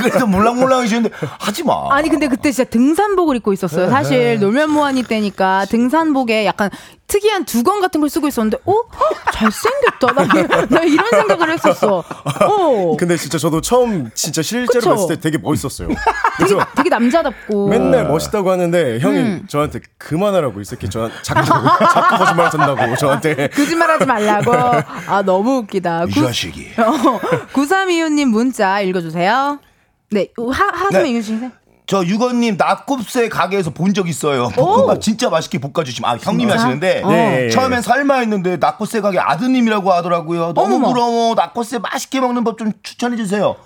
S4: 그래도 몰랑몰랑해지는데 하지 마.
S1: 아니 근데 그때 진짜 등산복을 입고 있었어요. 사실 놀면 뭐하니 때니까 등산복에 약간 특이한 두건 같은 걸 쓰고 있었는데, 어 잘생겼다. 나, 나 이런 생각을 했었어. 어.
S5: 근데 진짜 저도 처음 진짜 실제로
S1: 그쵸?
S5: 봤을 때 되게 멋있었어요.
S1: 되게,
S5: 그래서
S1: 되게 남자답고.
S5: 맨날 멋있다고 하는데 형이
S1: 음.
S5: 저한테 그만하라고 이 새끼 저 자꾸 자꾸 거짓말 한다고 저한테
S1: 거짓말 하지 말라고. 아 너무 웃기다.
S4: 이 자식이.
S1: 어, 9325님 문자 읽어주세요. 네, 하, 하수면
S4: 네.
S1: 읽어주세요.
S4: 저 유건님 낙곱새 가게에서 본 적 있어요. 볶음밥 진짜 맛있게 볶아주시면 아 형님이
S1: 진짜?
S4: 하시는데
S1: 어.
S5: 네.
S4: 처음엔 설마 했는데 낙곱새 가게 아드님이라고 하더라고요. 너무
S1: 어머머.
S4: 부러워. 낙곱새 맛있게 먹는 법 좀 추천해 주세요.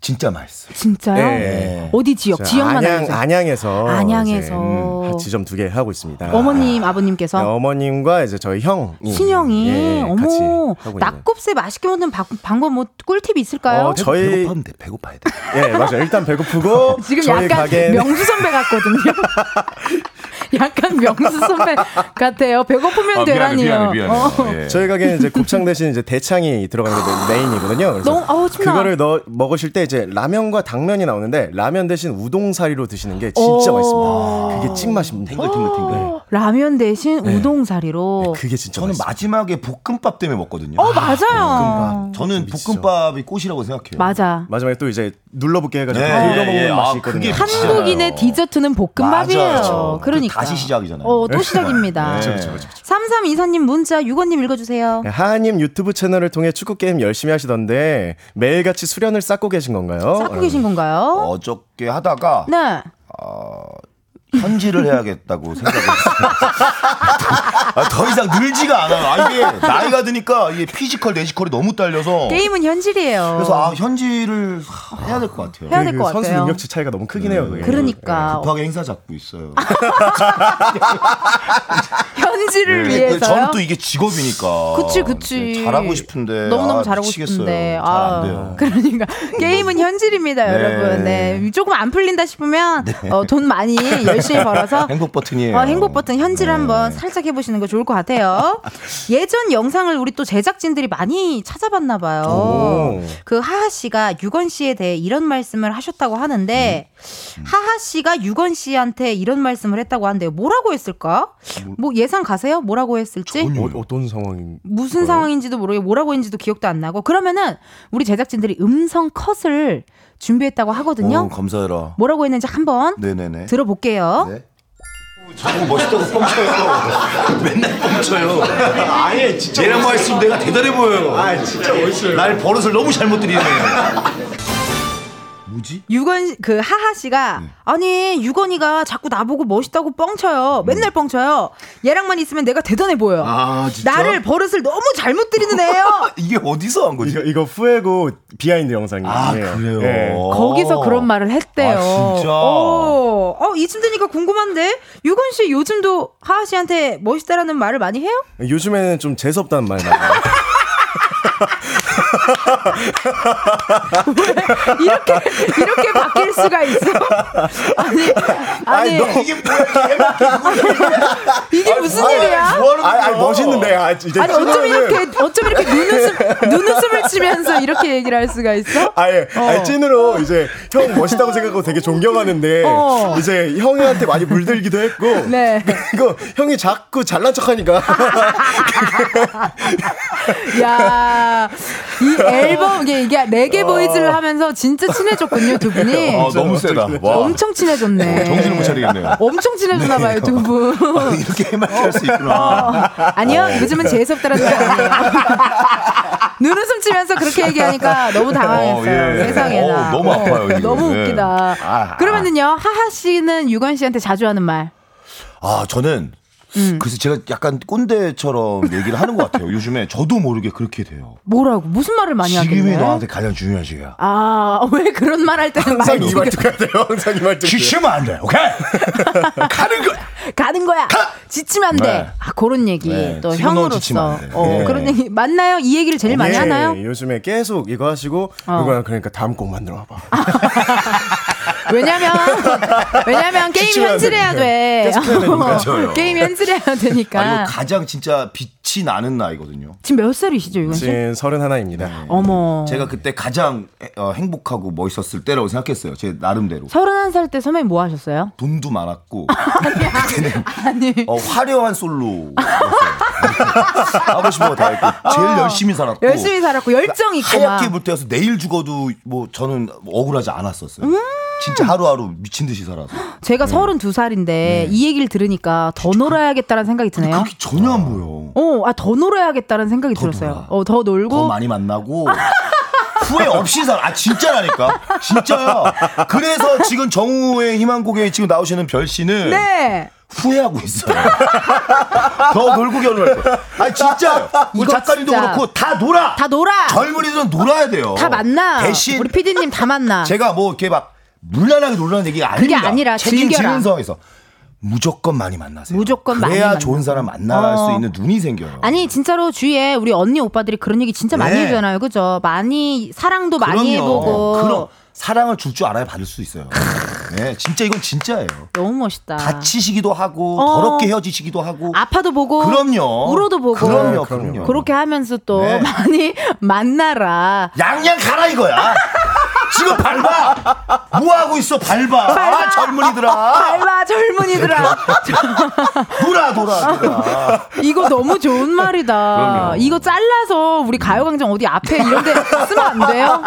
S4: 진짜 맛있어.
S1: 진짜요?
S5: 네.
S1: 어디 지역? 지역만
S5: 안양. 안양에서
S1: 안양에서.
S5: 이제, 음, 지점 두 개 하고 있습니다.
S1: 어머님,
S5: 네,
S1: 아버님께서
S5: 어머님과 이제 저희 형이
S1: 친형이
S5: 예,
S1: 어머
S5: 같이 하고 있는.
S1: 낙곱새 맛있게 먹는 바- 방법 뭐 꿀팁 있을까요?
S5: 어, 저희
S4: 배고파면 돼. 배고파야 돼.
S5: 예 맞아요. 일단 배고프고
S1: 지금
S5: 저희
S1: 약간
S5: 가게는
S1: 명수 선배 같거든요. 약간 명수 선배 같아요. 배고프면
S4: 아, 미안해,
S1: 되라니요.
S4: 미안해, 미안해.
S1: 어.
S4: 예.
S5: 저희 가게는 이제 곱창 대신 이제 대창이 들어가는 게 메인이거든요. 그래서
S1: 너무- 어우.
S5: 그거를 넣어 먹으실 때 이제 라면과 당면이 나오는데 라면 대신 우동사리로 드시는 게 진짜
S1: 오.
S5: 맛있습니다. 그게 찐맛입니다.
S4: 탱글탱글탱글.
S1: 라면 대신 우동사리로.
S5: 그게 진짜
S4: 저는
S5: 맛있어요.
S4: 마지막에 볶음밥 때문에 먹거든요.
S1: 어 맞아요.
S4: 저는
S5: 미치죠.
S4: 볶음밥이 꽃이라고 생각해요.
S1: 맞아.
S5: 마지막에 또 이제 눌러붙게 해가지고
S4: 예,
S5: 긁어 먹는
S4: 예, 예.
S5: 맛이
S4: 아,
S5: 있거든요.
S4: 그게
S1: 한국인의 디저트는 볶음밥이에요.
S4: 맞아요.
S1: 그러니까.
S4: 다시 시작이잖아요.
S1: 어, 또 시작입니다.
S4: 네.
S5: 그렇죠, 그렇죠.
S1: 3324님 문자 유권님 읽어주세요.
S5: 네, 하하님 유튜브 채널을 통해 축구 게임 열심히 하시던데 매일같이 수련을 쌓고 계신 건가요?
S1: 쌓고 계신 건가요?
S4: 어저께 하다가
S1: 네.
S4: 현질을 해야겠다고 생각했어요. 아, 더 이상 늘지가 않아요. 아, 이게 나이가 드니까 이게 피지컬, 뇌지컬이 너무 딸려서.
S1: 게임은 현실이에요.
S4: 그래서 아, 현질을 해야 될 것 같아요.
S1: 해야 될그것
S5: 선수
S1: 같아요.
S5: 능력치 차이가 너무 크긴 해요. 그게.
S1: 그러니까
S4: 급하게 행사 잡고 있어요.
S1: 현실을
S4: 네,
S1: 위해서요.
S4: 저는 또 이게 직업이니까.
S1: 그치 그치.
S4: 네, 잘하고 싶은데.
S1: 너무너무
S4: 아,
S1: 잘하고
S4: 미치겠어요.
S1: 싶은데.
S4: 잘안 돼요.
S1: 그러니까 게임은 현실입니다,
S4: 네.
S1: 여러분. 네. 조금 안 풀린다 싶으면 어, 돈 많이 열심히 벌어서
S4: 행복 버튼이에요.
S1: 어, 행복 버튼 현질
S4: 네.
S1: 한번 살짝 해보시는 거 좋을 것 같아요. 예전 영상을 우리 또 제작진들이 많이 찾아봤나 봐요.
S5: 오.
S1: 그 하하 씨가 유건 씨에 대해 이런 말씀을 하셨다고 하는데
S4: 음.
S1: 하하 씨가 유건 씨한테 이런 말씀을 했다고 하는데요. 뭐라고 했을까? 뭐 예상 가세요? 뭐라고 했을지?
S5: 어, 어떤 상황인?
S1: 무슨 상황인지도 모르고 뭐라고 했는지도 기억도 안 나고 그러면은 우리 제작진들이 음성 컷을 준비했다고 하거든요.
S4: 어, 감사해라.
S1: 뭐라고 했는지 한번
S4: 네네네.
S1: 들어볼게요.
S4: 네. 자꾸 멋있다고 뻥쳐요. 맨날 뻥쳐요. 아니, 진짜. 얘랑 뭐 했으면 내가 대단해 보여요. 아, 진짜 멋있어요. 날 버릇을 너무 잘못 들이네. 뭐지?
S1: 유권 그 하하 씨가
S4: 네.
S1: 아니 유권이가 자꾸 나보고 멋있다고 뻥쳐요. 맨날 뻥쳐요. 얘랑만 있으면 내가 대단해 보여.
S4: 아, 진짜?
S1: 나를 버릇을 너무 잘못 들이는 애요.
S4: 이게 어디서 한 거지?
S5: 이거 이거 Fuego behind 영상이에요.
S4: 아, 그래요?
S5: 예.
S1: 거기서 그런 말을 했대요.
S4: 아, 진짜?
S1: 어, 어, 이쯤 되니까 궁금한데 유권 씨 요즘도 하하 씨한테 멋있다라는 말을 많이 해요?
S5: 요즘에는 좀 재수 없다는 말 나와 요.
S1: 이렇게 이렇게 바뀔 수가 있어? 아니 아니
S4: 이게 뭐야?
S1: 이게 무슨 일이야?
S4: 뭐하는
S5: 아,
S4: 거야?
S5: 아 멋있는데 아, 이제
S1: 아니 어쩜 이렇게 어쩜 이렇게 눈웃음 눈웃음을 치면서 이렇게 얘기를 할 수가 있어?
S5: 아예
S1: 어.
S5: 아니, 찐으로 이제 형 멋있다고 생각하고 되게 존경하는데
S1: 어.
S5: 이제 형한테 많이 물들기도 했고
S1: 네.
S5: 이거 형이 자꾸 잘난 척하니까
S1: 야, 이 앨범 이게 이게 레게 보이즈를 하면서 진짜 친해졌군요 두 분이.
S4: 아, 너무 세다. 와.
S1: 엄청 친해졌네.
S4: 정신을 못 차리겠네요.
S1: 엄청 친해졌나 봐요 두 분.
S4: 이렇게 해맑게 할 수 있구나.
S1: 아니요, 요즘은 재수없다라는 말 아니에요. 눈웃음 치면서 그렇게 얘기하니까 너무 당황했어요.
S4: 어, 예.
S1: 세상에나.
S4: 어, 너무 아파요, 지금.
S1: 너무
S4: 예.
S1: 웃기다.
S4: 아,
S1: 그러면은요, 하하 씨는 유건 씨한테 자주 하는 말.
S4: 아, 저는
S1: 음.
S4: 그래서 제가 약간 꼰대처럼 얘기를 하는 것 같아요. 요즘에 저도 모르게 그렇게 돼요.
S1: 뭐라고? 무슨 말을 많이
S4: 지금이
S1: 하길래?
S4: 너한테 가장 중요한 시기야.
S1: 아, 왜 그런 말 할 때는
S5: 항상
S1: 이
S5: 말투 가야 돼요. 항상 이 말투.
S4: 지치면 안 돼. 오케이? 가는 거야.
S1: 가는 거야. 지치면 안 돼.
S4: 네.
S1: 아, 그런 얘기.
S4: 네,
S1: 또 형으로서. 어,
S4: 예.
S1: 그런 얘기 맞나요? 이 얘기를 제일 많이
S5: 예,
S1: 하나요?
S5: 요즘에 계속 이거 하시고
S1: 어.
S5: 이거 그러니까 다음 곡 만들어 봐봐.
S1: 왜냐면 왜냐면 게임 현질해야 돼.
S4: 맞아요.
S1: 게임 현질해야 되니까.
S4: 아니고 가장 진짜 빛이 나는 나이거든요.
S1: 지금 몇 살이시죠, 유건 씨?
S5: 지금 서른 하나입니다.
S4: 네.
S1: 어머.
S4: 제가 그때 가장 어, 행복하고 멋있었을 때라고 생각했어요. 제 나름대로.
S1: 31살 때 선배님 뭐 하셨어요?
S4: 돈도 많았고
S1: 아니.
S4: 어, 화려한 솔로였어요. 하고 싶은 거다 했고 제일 열심히 살았고
S1: 어. 열심히 살았고 열정 있고 막.
S4: 하얗게 불태워서 내일 죽어도 뭐 저는 억울하지 않았었어요.
S1: 음.
S4: 진짜 하루하루 미친 듯이 살아서.
S1: 제가 32살인데 이 얘기를 들으니까 더 놀아야겠다는 생각이 드네요.
S4: 그렇게 전혀 안 보여.
S1: 어, 아, 더 놀아야겠다는 생각이 들었어요.
S4: 놀아.
S1: 어, 더 놀고.
S4: 더 많이 만나고 후회 없이 살아. 아 진짜라니까. 진짜야. 그래서 지금 정우의 희망곡에 지금 나오시는 별 씨는
S1: 네.
S4: 후회하고 있어요. 더 놀고 결혼할 거야. 아 진짜. 우리
S1: 이거
S4: 작가님도
S1: 진짜.
S4: 그렇고 다 놀아.
S1: 다 놀아.
S4: 젊은이들은 놀아야 돼요.
S1: 다 만나.
S4: 대신
S1: 우리 PD님 다 만나.
S4: 제가 뭐 이렇게 막 물란하게 놀라는 얘기가
S1: 그게
S4: 아닙니다.
S1: 아니라 즐겨라.
S4: 책임지는 상황에서 무조건 많이 만나세요.
S1: 무조건 많이 만나.
S4: 좋은 사람 만날
S1: 어.
S4: 수 있는 눈이 생겨요.
S1: 아니 진짜로 주위에 우리 언니 오빠들이 그런 얘기 진짜 많이
S4: 네.
S1: 해주잖아요, 그죠? 많이 사랑도 많이
S4: 그럼요.
S1: 해보고.
S4: 그럼 사랑을 줄 줄 알아야 받을 수 있어요. 네, 진짜 이건 진짜예요.
S1: 너무 멋있다.
S4: 다치시기도 하고
S1: 어.
S4: 더럽게 헤어지시기도 하고.
S1: 아파도 보고
S4: 그럼요.
S1: 울어도 보고
S4: 그럼요, 그럼요.
S1: 그렇게 하면서 또
S4: 네.
S1: 많이 만나라.
S4: 양양 가라 이거야. 지금 밟아. 뭐 하고 있어? 밟아. 아, 젊은이들아.
S1: 밟아 젊은이들아.
S4: 돌아 돌아 돌아.
S1: 이거 너무 좋은 말이다.
S4: 그럼요.
S1: 이거 잘라서 우리 가요광장 어디 앞에 이런 데 쓰면 안 돼요?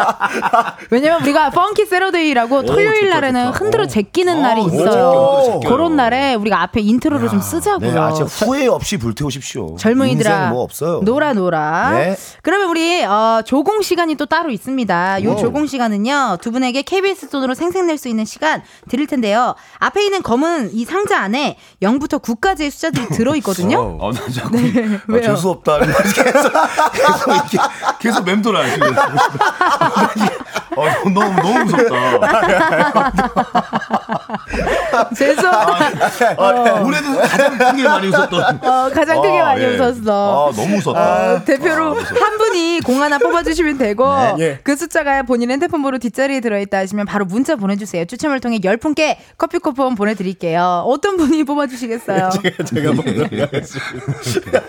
S1: 왜냐면 우리가 Funky Saturday라고 토요일 날에는. 흔들어 제끼는
S4: 어,
S1: 날이 있어요. 그런 날에 우리가 앞에 intro를 좀 쓰자고요.
S4: 네, 아, 후회 없이 불태우십시오.
S1: 젊은이들아
S4: 뭐 없어요.
S1: 놀아 놀아
S4: 네.
S1: 그러면 우리 어, 조공 시간이 또 따로 있습니다 요
S4: 오.
S1: 조공 시간은요 두 분에게 KBS 돈으로 생생낼 수 있는 시간 드릴 텐데요 앞에 있는 검은 이 상자 안에 0부터 9까지의 숫자들이 들어있거든요
S4: 어, 나 자꾸
S1: 네,
S4: 아,
S1: 왜요?
S4: 재수 없다. 계속 계속 이렇게 계속 맴돌아요 지금. 어, 너무 너무 무섭다.
S1: 죄송합니다
S4: 아, 올해도 가장 크게 많이 웃었던.
S1: 어, 가장 크게
S4: 아,
S1: 많이
S4: 예.
S1: 웃었어
S4: 아, 너무 웃었다.
S1: 어, 대표로 한 분이 공 하나 뽑아주시면 되고
S5: 네.
S1: 그 숫자가 본인 핸드폰 번호 뒷자리에 들어있다 하시면 바로 문자 보내주세요. 추첨을 통해 10분께 커피 쿠폰 보내드릴게요. 어떤 분이 뽑아주시겠어요?
S5: 제가 보도록 하겠습니다.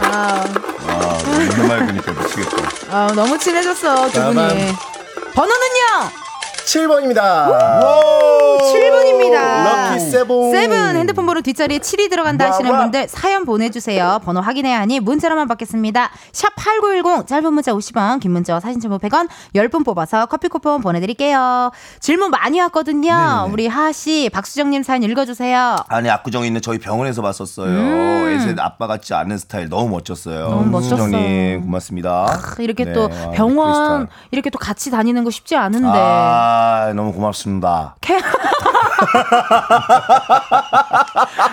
S1: 아,
S4: 아, 너무 맑으니까 미치겠다.
S1: 아, 너무 친해졌어 두 분이. 번호는요
S5: 7번입니다.
S1: 7분입니다.
S5: Lucky
S1: seven. Seven 핸드폰 번호 뒷자리에 7이 들어간다 하시는. 분들 사연 보내주세요. 번호 확인해야 하니 문자로만 받겠습니다. 샵 8910 짧은 문자 50원 긴 문자와 사진 첨부 100원 10분 뽑아서 커피 쿠폰 보내드릴게요. 질문 많이 왔거든요.
S4: 네네네.
S1: 우리 하하씨 박수정님 사연 읽어주세요.
S4: 아니 압구정에 있는 저희 병원에서 봤었어요.
S1: 음.
S4: 애 셋 아빠 같지 않은 스타일 너무 멋졌어요.
S1: 너무 멋졌어.
S4: 수정님 고맙습니다.
S1: 이렇게
S4: 네,
S1: 또
S4: 와,
S1: 병원
S4: 크리스탈.
S1: 이렇게 또 같이 다니는 거 쉽지 않은데
S4: 아 너무 고맙습니다.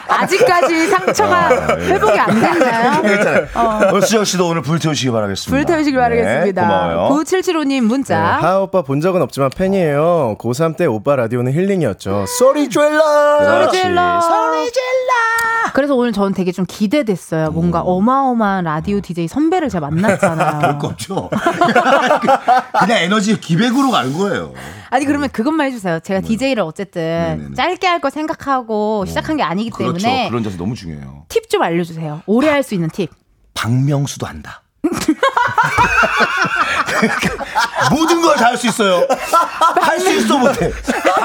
S1: 아직까지 상처가 회복이 안 됐나요?
S4: 괜찮아요. 어. 수정 씨도 오늘 불태우시기 바라겠습니다.
S1: 불태우시길
S4: 네,
S1: 바라겠습니다.
S4: 고마워요.
S1: 9775님 문자.
S5: 네, 하하 오빠 본 적은 없지만 팬이에요. 고3 때 오빠 라디오는 힐링이었죠. 소리 질러!
S1: 소리 질러. 소리 질러. 그래서 오늘 저는 되게 좀 기대됐어요. 뭔가 어마어마한 라디오 DJ 선배를 제가 만났잖아요.
S4: 별거 없죠. 그냥 에너지 기백으로 가는 거예요.
S1: 아니 그러면 그것만 해주세요. 제가 DJ를 어쨌든
S4: 네네네.
S1: 짧게 할 거 생각하고 시작한 게 아니기
S4: 그렇죠.
S1: 때문에
S4: 그런 자세 너무 중요해요.
S1: 팁 좀 알려주세요. 오래 할 수 있는 팁.
S4: 박명수도 한다. 모든 걸 다 할 수 있어요. 할 수 있어 못해.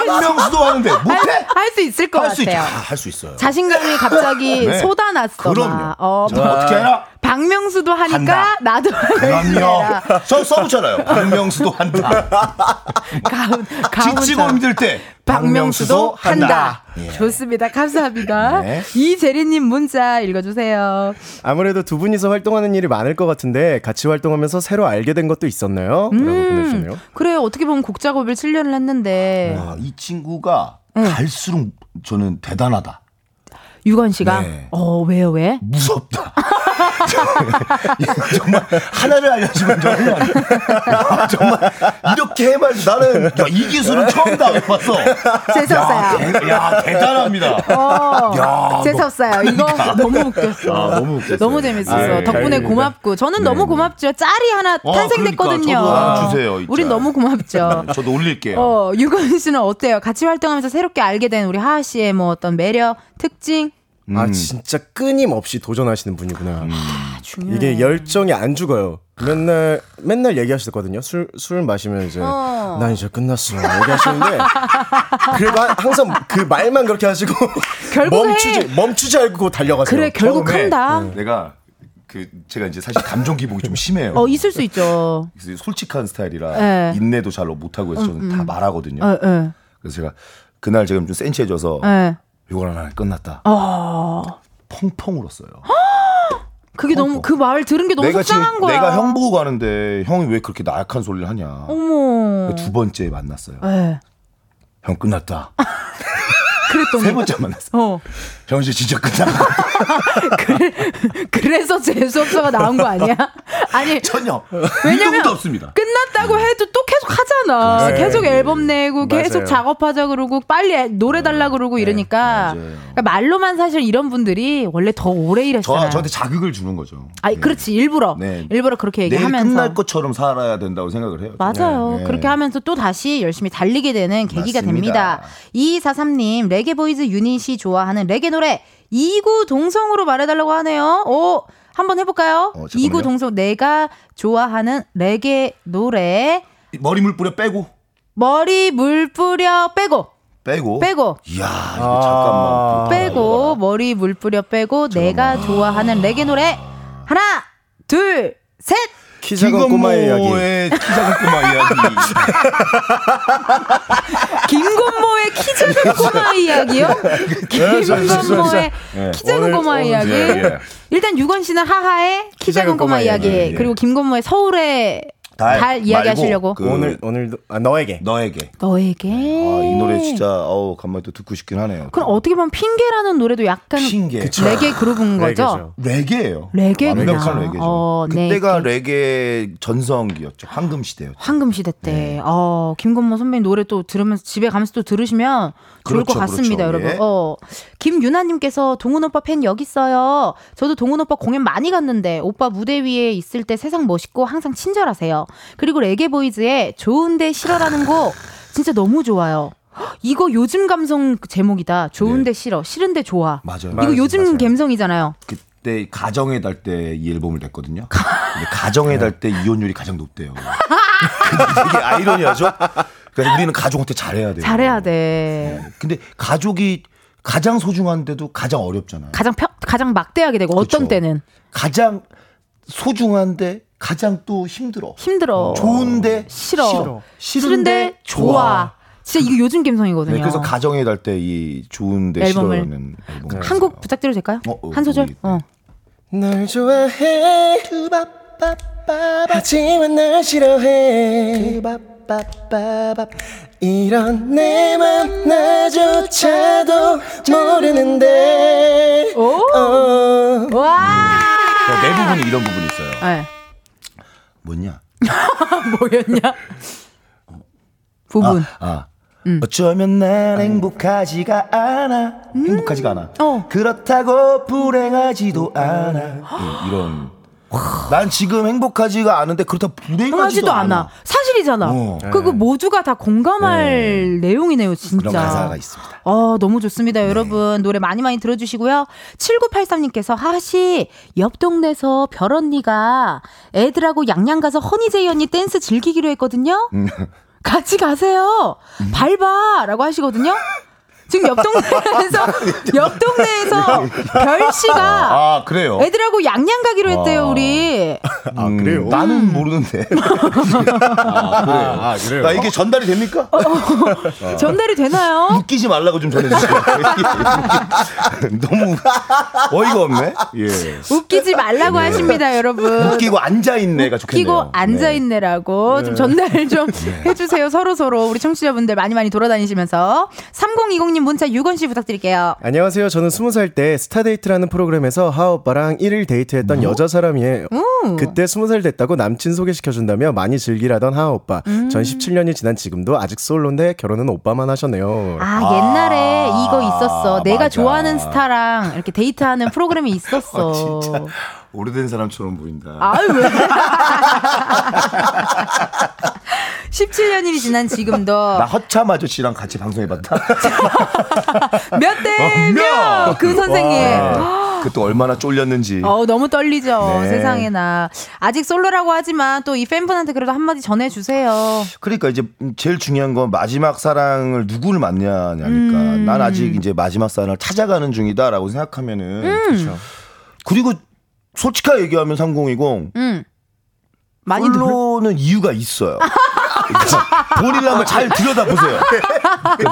S4: 박명수도 하는데 못해?
S1: 할 수 있을 것
S4: 할수 있.
S1: 같아요.
S4: 할수 있어요.
S1: 자신감이 갑자기
S4: 네.
S1: 쏟아났어.
S4: 그럼요.
S1: 막. 어,
S4: 저 어떻게 해라?
S1: 박명수도 하니까
S4: 한다.
S1: 나도
S4: 그럼요. 저 써붙잖아요. 박명수도 한다.
S1: 가운 가운
S4: 지치고 힘들 때
S1: 박명수도 한다.
S4: 예.
S1: 좋습니다. 감사합니다.
S4: 네.
S1: 이재리님 문자 읽어주세요.
S5: 아무래도 두 분이서 활동하는 일이 많을 것 같은데 같이 활동하면서 새로 알게 된 것도 있었나요? 라고 보내주시네요.
S1: 그래 어떻게 보면 곡 작업을 7년을 했는데
S4: 와, 이 친구가
S1: 네.
S4: 갈수록 저는 대단하다.
S1: 유건 씨가
S4: 네.
S1: 어 왜요 왜?
S4: 무섭다. 정말 하나를 알려주면 정말 야, 정말 이렇게 해봐야 나는 야, 이 기술은 처음 당해봤어.
S1: 재수없어요.
S4: 야, 대, 야 대단합니다.
S1: 어,
S4: 야,
S1: 재수없어요. 이거 너무 웃겼어.
S4: 아, 너무 웃겼어요.
S1: 너무 재밌었어.
S4: 아,
S1: 덕분에
S5: 다행입니다.
S1: 고맙고 저는 너무 고맙죠. 짤이 하나
S4: 어,
S1: 탄생됐거든요.
S4: 그러니까 저도 하나 주세요, 이
S1: 우린
S4: 짤.
S1: 너무 고맙죠.
S4: 저도 올릴게요.
S1: 어, 유건 씨는 어때요? 같이 활동하면서 새롭게 알게 된 우리 하하 씨의 뭐 어떤 매력, 특징?
S4: 아, 음.
S5: 아 진짜 끊임없이 도전하시는 분이구나.
S1: 음. 아,
S5: 이게 열정이 안 죽어요. 맨날 맨날 얘기하셨거든요. 술 술 마시면 이제
S1: 어.
S5: 난 이제 끝났어 얘기하시는데 그래도 항상 그 말만 그렇게 하시고 멈추지 멈추지 않고 달려가세요.
S1: 그래 결국 한다. 네. 음.
S4: 내가 그 제가 이제 사실 감정 기복이 좀 심해요.
S1: 어 있을 수 있죠.
S4: 솔직한 스타일이라
S1: 네.
S4: 인내도 잘 못하고 해서 저는 음, 다 음. 말하거든요.
S1: 에, 에.
S4: 그래서 제가 그날 제가 좀 센치해져서
S1: 에.
S4: 요걸 하나 끝났다.
S1: 어.
S4: 펑펑 울었어요. 아!
S1: 그게 펑펑. 그 너무 그 말 들은 게 너무
S4: 내가
S1: 속상한 지금, 거야.
S4: 내가 형 보고 가는데 형이 왜 그렇게 나약한 소리를 하냐.
S1: 어머.
S4: 그러니까 두 예. 번째 만났어요.
S1: 네.
S4: 형 끝났다.
S1: 그랬더니
S4: 세 번째 만났어.
S1: 어.
S4: 형 이제 진짜 끝났다.
S1: 그래, 그래서 재수없어가 나온 거 아니야? 아니
S4: 전혀
S1: 왜냐면
S4: 없습니다.
S1: 끝났다고 해도 또 계속 하잖아.
S5: 네.
S1: 계속 앨범 내고 계속
S5: 맞아요.
S1: 작업하자 그러고 빨리 애- 노래 달라 그러고 이러니까
S4: 맞아요.
S1: 그러니까 말로만 사실 이런 분들이 원래 더 오래
S4: 저
S1: 일했잖아요.
S4: 저한테 자극을 주는 거죠.
S1: 아니
S4: 네.
S1: 그렇지 일부러
S4: 네.
S1: 일부러 그렇게 얘기하면서
S4: 끝날 것처럼 살아야 된다고 생각을 해요.
S1: 맞아요.
S4: 네.
S1: 그렇게 하면서 또 다시 열심히 달리게 되는 계기가
S4: 맞습니다.
S1: 됩니다. 2243님, 레게 보이즈 유닛이 좋아하는 레게 노래, 이구 동성으로 말해달라고 하네요. 오, 한번 해볼까요?
S4: 어.
S1: 이구 동성, 내가 좋아하는 레게 노래,
S4: 머리 물 뿌려 빼고.
S1: 머리 물 뿌려 빼고,
S4: 빼고?
S1: 빼고,
S4: 이야 이거 잠깐만.
S1: 빼고, 머리 물 뿌려 빼고, 내가 좋아하는 레게 노래, 하나, 둘, 셋!
S5: 키 작은 꼬마 이야기.
S4: 김건모의 키 작은 꼬마 이야기.
S1: 김건모의 키 작은 꼬마 이야기요? 김건모의
S4: 네.
S1: 키 작은 꼬마 이야기.
S4: 예, 예.
S1: 일단 유건 씨는 하하의 키 작은 꼬마 이야기. 그리고 김건모의 서울의
S4: 달
S1: 달, 이야기
S4: 말고
S1: 하시려고.
S4: 그
S5: 오늘 오늘도 아, 너에게.
S4: 너에게.
S1: 너에게.
S4: 아, 이 노래 진짜 어우 간만에 또 듣고 싶긴 하네요.
S1: 그럼 어떻게 보면 핑계라는 노래도 약간
S4: 핑계.
S1: 레게 그룹인 거죠?
S4: 레게예요.
S1: 레게구나.
S4: 완벽한 레게죠.
S1: 어, 네.
S4: 그때가 레게 전성기였죠. 황금 시대였죠.
S1: 황금 시대 때,
S4: 네.
S1: 어, 김건모 선배님 노래 또 들으면서 집에 가면서 또 들으시면 좋을
S4: 그렇죠,
S1: 것 같습니다,
S4: 그렇죠.
S1: 여러분.
S4: 예.
S1: 어, 김유나님께서 동훈 오빠 팬 여기 있어요. 저도 동훈 오빠 공연 많이 갔는데 오빠 무대 위에 있을 때 세상 멋있고 항상 친절하세요. 그리고 레게 보이즈의 좋은데 싫어라는 곡 진짜 너무 좋아요. 헉, 이거 요즘 감성 제목이다. 좋은데 싫어, 싫은데 좋아.
S4: 맞아요.
S1: 이거 요즘
S5: 맞아요.
S1: 감성이잖아요.
S4: 그때 가정의 달때 이 앨범을 냈거든요. 가정의 달때 이혼율이 가장 높대요. 되게 아이러니하죠. 그래서 우리는 가족한테 잘해야 돼요.
S1: 잘해야 돼.
S4: 네. 근데 가족이 가장 소중한데도 가장 어렵잖아요.
S1: 가장 펴, 가장 막대하게 되고 어떤
S4: 그쵸.
S1: 때는
S4: 가장 소중한데 가장 또 힘들어.
S1: 힘들어.
S4: 좋은데
S1: 싫어.
S4: 싫어.
S1: 싫은데 좋아. 진짜 이거 요즘 감성이거든요.
S4: 네, 그래서 가정의 달때 이 좋은데
S1: 앨범을.
S4: 싫어라는 앨범.
S1: 한곡 부탁드려도 될까요?
S4: 어, 어,
S1: 한 소절?
S4: 우리-
S1: 어.
S5: 널 좋아해 하지만 날 싫어해 이런 내 맘 나조차도 모르는데
S1: 오!
S5: 어.
S1: 와!
S4: 내 부분이 이런 부분이 있어요.
S1: 네.
S4: 뭐냐?
S1: 뭐였냐? 부분.
S4: 아. 어쩌면 난 행복하지가 않아. 행복하지가 않아.
S1: 어.
S4: 그렇다고 불행하지도 않아. 예, 이런. 난 지금 행복하지가 않은데 그렇다고 불행하지도
S1: 하지도 않아.
S4: 않아.
S1: 사실이잖아.
S4: 어.
S1: 그거 모두가 다 공감할 내용이네요, 진짜.
S4: 그런 가사가 있습니다.
S1: 어, 너무 좋습니다, 여러분. 노래 많이 많이 들어주시고요. 7983님께서 하하씨, 옆 동네에서 별 언니가 애들하고 양양 가서 허니제이 언니 댄스 즐기기로 했거든요. 같이 가세요. 밟아! 라고 하시거든요. 지금 옆 동네에서, 옆 동네에서 별 씨가
S4: 아, 그래요?
S1: 애들하고 양양 가기로 했대요,
S4: 아.
S1: 우리.
S5: 아 그래요?
S4: 음, 나는 모르는데.
S5: 아, 아 그래요?
S4: 나 이게 전달이 됩니까?
S1: 전달이 되나요?
S4: 웃기지 말라고 좀 전해주세요. 너무 어이가 없네. 예.
S1: 웃기지 말라고 하십니다, 여러분.
S4: 웃기고 앉아 있네가 좋겠네요.
S1: 웃기고 앉아 있네라고 좀 전달 좀 해주세요. 서로 서로 우리 청취자분들 많이 많이 돌아다니시면서. 3020님 문자 6원 씨 부탁드릴게요.
S5: 안녕하세요. 저는 스무 살때 스타데이트라는 프로그램에서 하하 오빠랑 1일 데이트했던 여자 사람이에요. 그때 스무 살 됐다고 남친 소개시켜준다며 많이 즐기라던 하하 오빠. 전 17년이 지난 지금도 아직 솔로인데 결혼은 오빠만 하셨네요.
S1: 아, 옛날에 이거 있었어. 내가
S4: 맞아.
S1: 좋아하는 스타랑 이렇게 데이트하는 프로그램이 있었어.
S4: 진짜 오래된 사람처럼 보인다.
S1: 아유, 왜. 17년이 지난 지금도
S4: 나 허참 아저씨랑 같이 방송해봤다.
S1: 몇 대몇그 선생님.
S4: 그또 얼마나 쫄렸는지.
S1: 어, 너무 떨리죠.
S4: 네.
S1: 세상에나. 아직 솔로라고 하지만 또 이 팬분한테 그래도 한마디 전해주세요.
S4: 그러니까 이제 제일 중요한 건 마지막 사랑을 누구를 만나냐니까.
S1: 음.
S4: 난 아직 이제 마지막 사랑을 찾아가는 중이다라고 생각하면은.
S1: 음.
S4: 그리고 솔직하게 얘기하면 3020
S1: 음. 많이 놀
S4: 솔로는 이유가 있어요. 본인을 한번 잘 들여다보세요.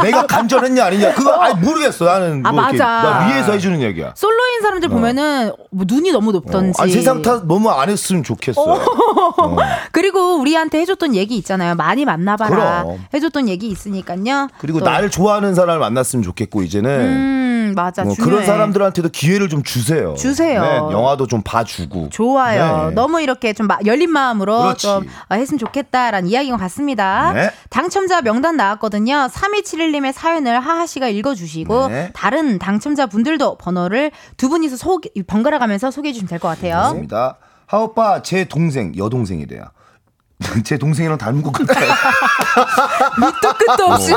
S4: 내가 간절했냐 아니냐 그거 아니 모르겠어. 나는
S1: 아,
S4: 뭐 이렇게
S1: 맞아.
S4: 나 위에서 해주는 얘기야.
S1: 솔로인 사람들 보면은 뭐 눈이 너무 높던지.
S4: 아니, 세상 탓 너무 안 했으면 좋겠어. 어.
S1: 그리고 우리한테 해줬던 얘기 있잖아요. 많이 만나봐라.
S4: 그럼.
S1: 해줬던 얘기 있으니까요.
S4: 그리고
S1: 또.
S4: 나를 좋아하는 사람을 만났으면 좋겠고 이제는
S1: 음, 음, 맞아.
S4: 뭐. 그런 사람들한테도 기회를 좀 주세요.
S1: 주세요.
S4: 네, 영화도 좀 봐주고.
S1: 좋아요.
S4: 네.
S1: 너무 이렇게 좀 마- 열린 마음으로
S4: 그렇지.
S1: 좀 어, 했으면 좋겠다라는 이야기인 것 같습니다.
S4: 네.
S1: 당첨자 명단 나왔거든요. 3271님의 사연을 하하 씨가 읽어주시고
S4: 네.
S1: 다른 당첨자 분들도 번호를 두 분이서 소, 번갈아 가면서 소개해 주시면 될 것 같아요.
S4: 맞습니다. 하오빠 제 동생 여동생이래요. 제 동생이랑 닮은 것 같아요.
S1: 밑도 끝도 없이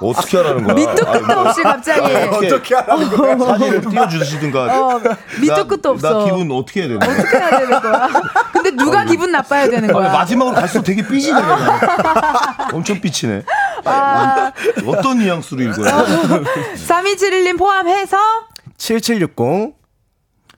S4: 어떻게 하라는 거야?
S1: 밑도 끝도
S4: 뭐,
S1: 없이 갑자기
S4: 어떻게 하라는 거야? 사진을 띄워주시든가.
S1: 어, 밑도
S4: 나-
S1: 끝도 없어.
S4: 나 기분 어떻게 해야 되는 거야?
S1: 어떻게 해야 되는 거야? 근데 누가 기분 나빠야 되는
S4: 아,
S1: 거야?
S4: 마지막으로 갈수록 되게 삐지네. 엄청 삐치네.
S1: 아.
S4: 어떤 뉘앙스로 읽어야 돼?
S1: 3271님 포함해서
S5: 7760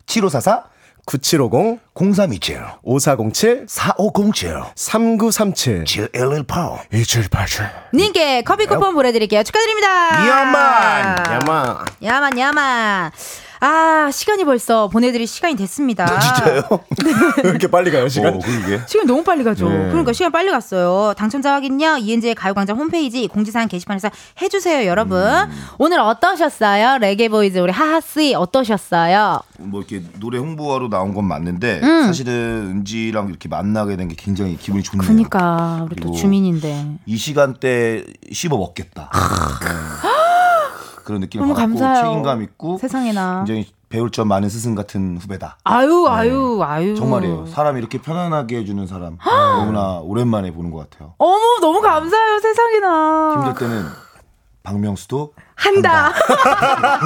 S4: 7544
S5: 9750
S4: 0327
S5: 5407
S4: 4507
S5: 3937
S4: 7118
S5: 2787
S1: 님께 커피 쿠폰 보내드릴게요. 축하드립니다.
S4: 야만.
S5: 야마
S1: 야만 야만. 아 시간이 벌써 보내드릴 시간이 됐습니다.
S4: 진짜요?
S5: 왜 이렇게 빨리 가요 시간?
S4: 어, 그러게.
S1: 시간 너무 빨리 가죠.
S4: 네.
S1: 그러니까 시간 빨리 갔어요. 당첨자 확인요. 이은지의 가요광장 홈페이지 공지사항 게시판에서 해주세요, 여러분.
S4: 음.
S1: 오늘 어떠셨어요? 레게보이즈 우리 하하씨 어떠셨어요?
S4: 뭐 이렇게 노래 홍보하러 나온 건 맞는데
S1: 음.
S4: 사실은 은지랑 이렇게 만나게 된 게 굉장히 기분이 좋네요.
S1: 그니까 우리 또 주민인데.
S4: 이 시간대 씹어 먹겠다. 네. 그런 느낌
S1: 너무
S4: 받고
S1: 감사해요.
S4: 책임감 있고
S1: 세상에나.
S4: 굉장히 배울 점 많은 스승 같은 후배다.
S1: 아유 아유 아유.
S4: 네. 정말이에요. 사람 이렇게 편안하게 해주는 사람 너무나 오랜만에 보는 것 같아요.
S1: 어머 너무 감사해요 세상에나.
S4: 힘들 때는 박명수도
S1: 한다.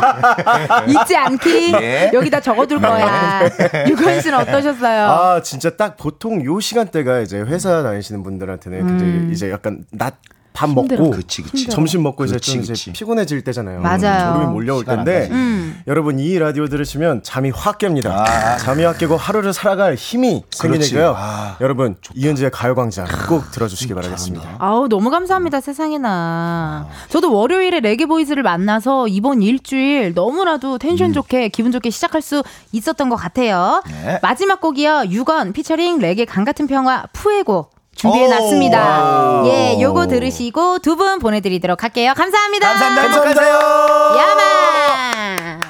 S1: 잊지 않기.
S4: 예.
S1: 여기다 적어둘 거야. 유관 씨는 어떠셨어요?
S5: 아 진짜 딱 보통 요 시간대가 이제 회사 다니시는 분들한테는 굉장히 이제 약간 낮 밥
S1: 음. 힘들어.
S5: 먹고
S4: 그치 그치.
S5: 점심 먹고 이제
S4: 그치,
S5: 좀 이제. 피곤해질 때잖아요.
S1: 맞아요.
S5: 졸음이 몰려올 텐데.
S1: 음.
S5: 여러분 이 라디오 들으시면 잠이 확 깹니다.
S4: 아.
S5: 잠이 확 깨고 하루를 살아갈 힘이. 생기니까요.
S4: 아.
S5: 여러분 이은지의 가요광장 꼭 들어주시기 바라겠습니다.
S1: 아우 너무 감사합니다 세상에나 저도 월요일에 레게 보이즈를 만나서 이번 일주일 너무나도 텐션 좋게 기분 좋게 시작할 수 있었던 것 같아요
S4: 네.
S1: 마지막 곡이요 6원 피처링 레게 강 같은 평화 Fuego 준비해 놨습니다
S4: 오.
S1: 예 요거 들으시고 두 분 보내드리도록 할게요 감사합니다
S4: 감사합니다. 행복하세요.
S1: 야만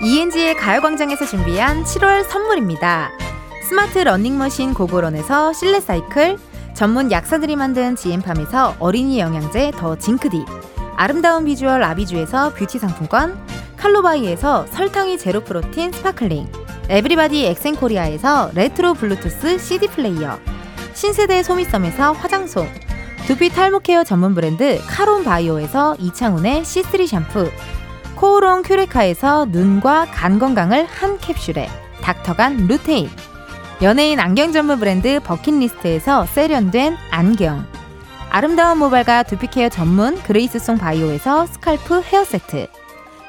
S1: ENG의 가요광장에서 준비한 7월 선물입니다. 스마트 러닝머신 고고런에서 실내 사이클, 전문 약사들이 만든 지엠팜에서 어린이 영양제 더 징크디, 아름다운 비주얼 아비주에서 뷰티 상품권, 칼로바이에서 설탕이 제로 프로틴 스파클링, 에브리바디 엑센코리아에서 레트로 블루투스 CD 플레이어, 신세대 소미섬에서 화장솜, 두피 탈모 케어 전문 브랜드 카론 바이오에서 이창훈의 C3 샴푸, 코오롱 큐레카에서 눈과 간 건강을 한 캡슐에 닥터간 루테인 연예인 안경 전문 브랜드 버킷리스트에서 세련된 안경 아름다운 모발과 두피 케어 전문 그레이스송 바이오에서 스칼프 헤어 세트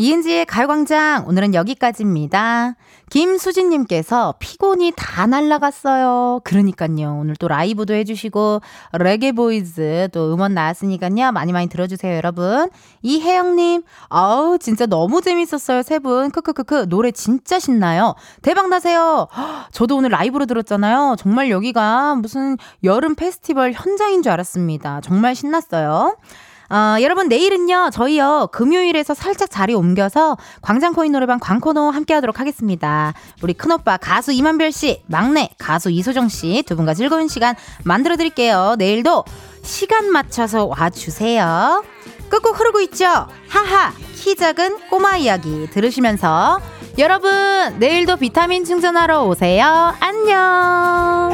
S1: 이은지의 가요광장 오늘은 여기까지입니다. 김수진님께서 피곤이 다 날라갔어요. 그러니까요. 오늘 또 라이브도 해주시고 레게 보이즈 또 음원 나왔으니까요. 많이 많이 들어주세요, 여러분. 이혜영님, 아우 진짜 너무 재밌었어요, 세 분. 크크크크 노래 진짜 신나요. 대박 나세요. 헉, 저도 오늘 라이브로 들었잖아요. 정말 여기가 무슨 여름 페스티벌 현장인 줄 알았습니다. 정말 신났어요. 어, 여러분 내일은요 저희요 금요일에서 살짝 자리 옮겨서 광장코인 노래방 광코노 함께 하도록 하겠습니다 우리 큰오빠 가수 이만별 씨 막내 가수 이소정 씨 두 분과 즐거운 시간 만들어 드릴게요 내일도 시간 맞춰서 와주세요 꾹꾹 흐르고 있죠? 하하, 키 작은 꼬마 이야기 들으시면서 여러분, 내일도 비타민 충전하러 오세요. 안녕.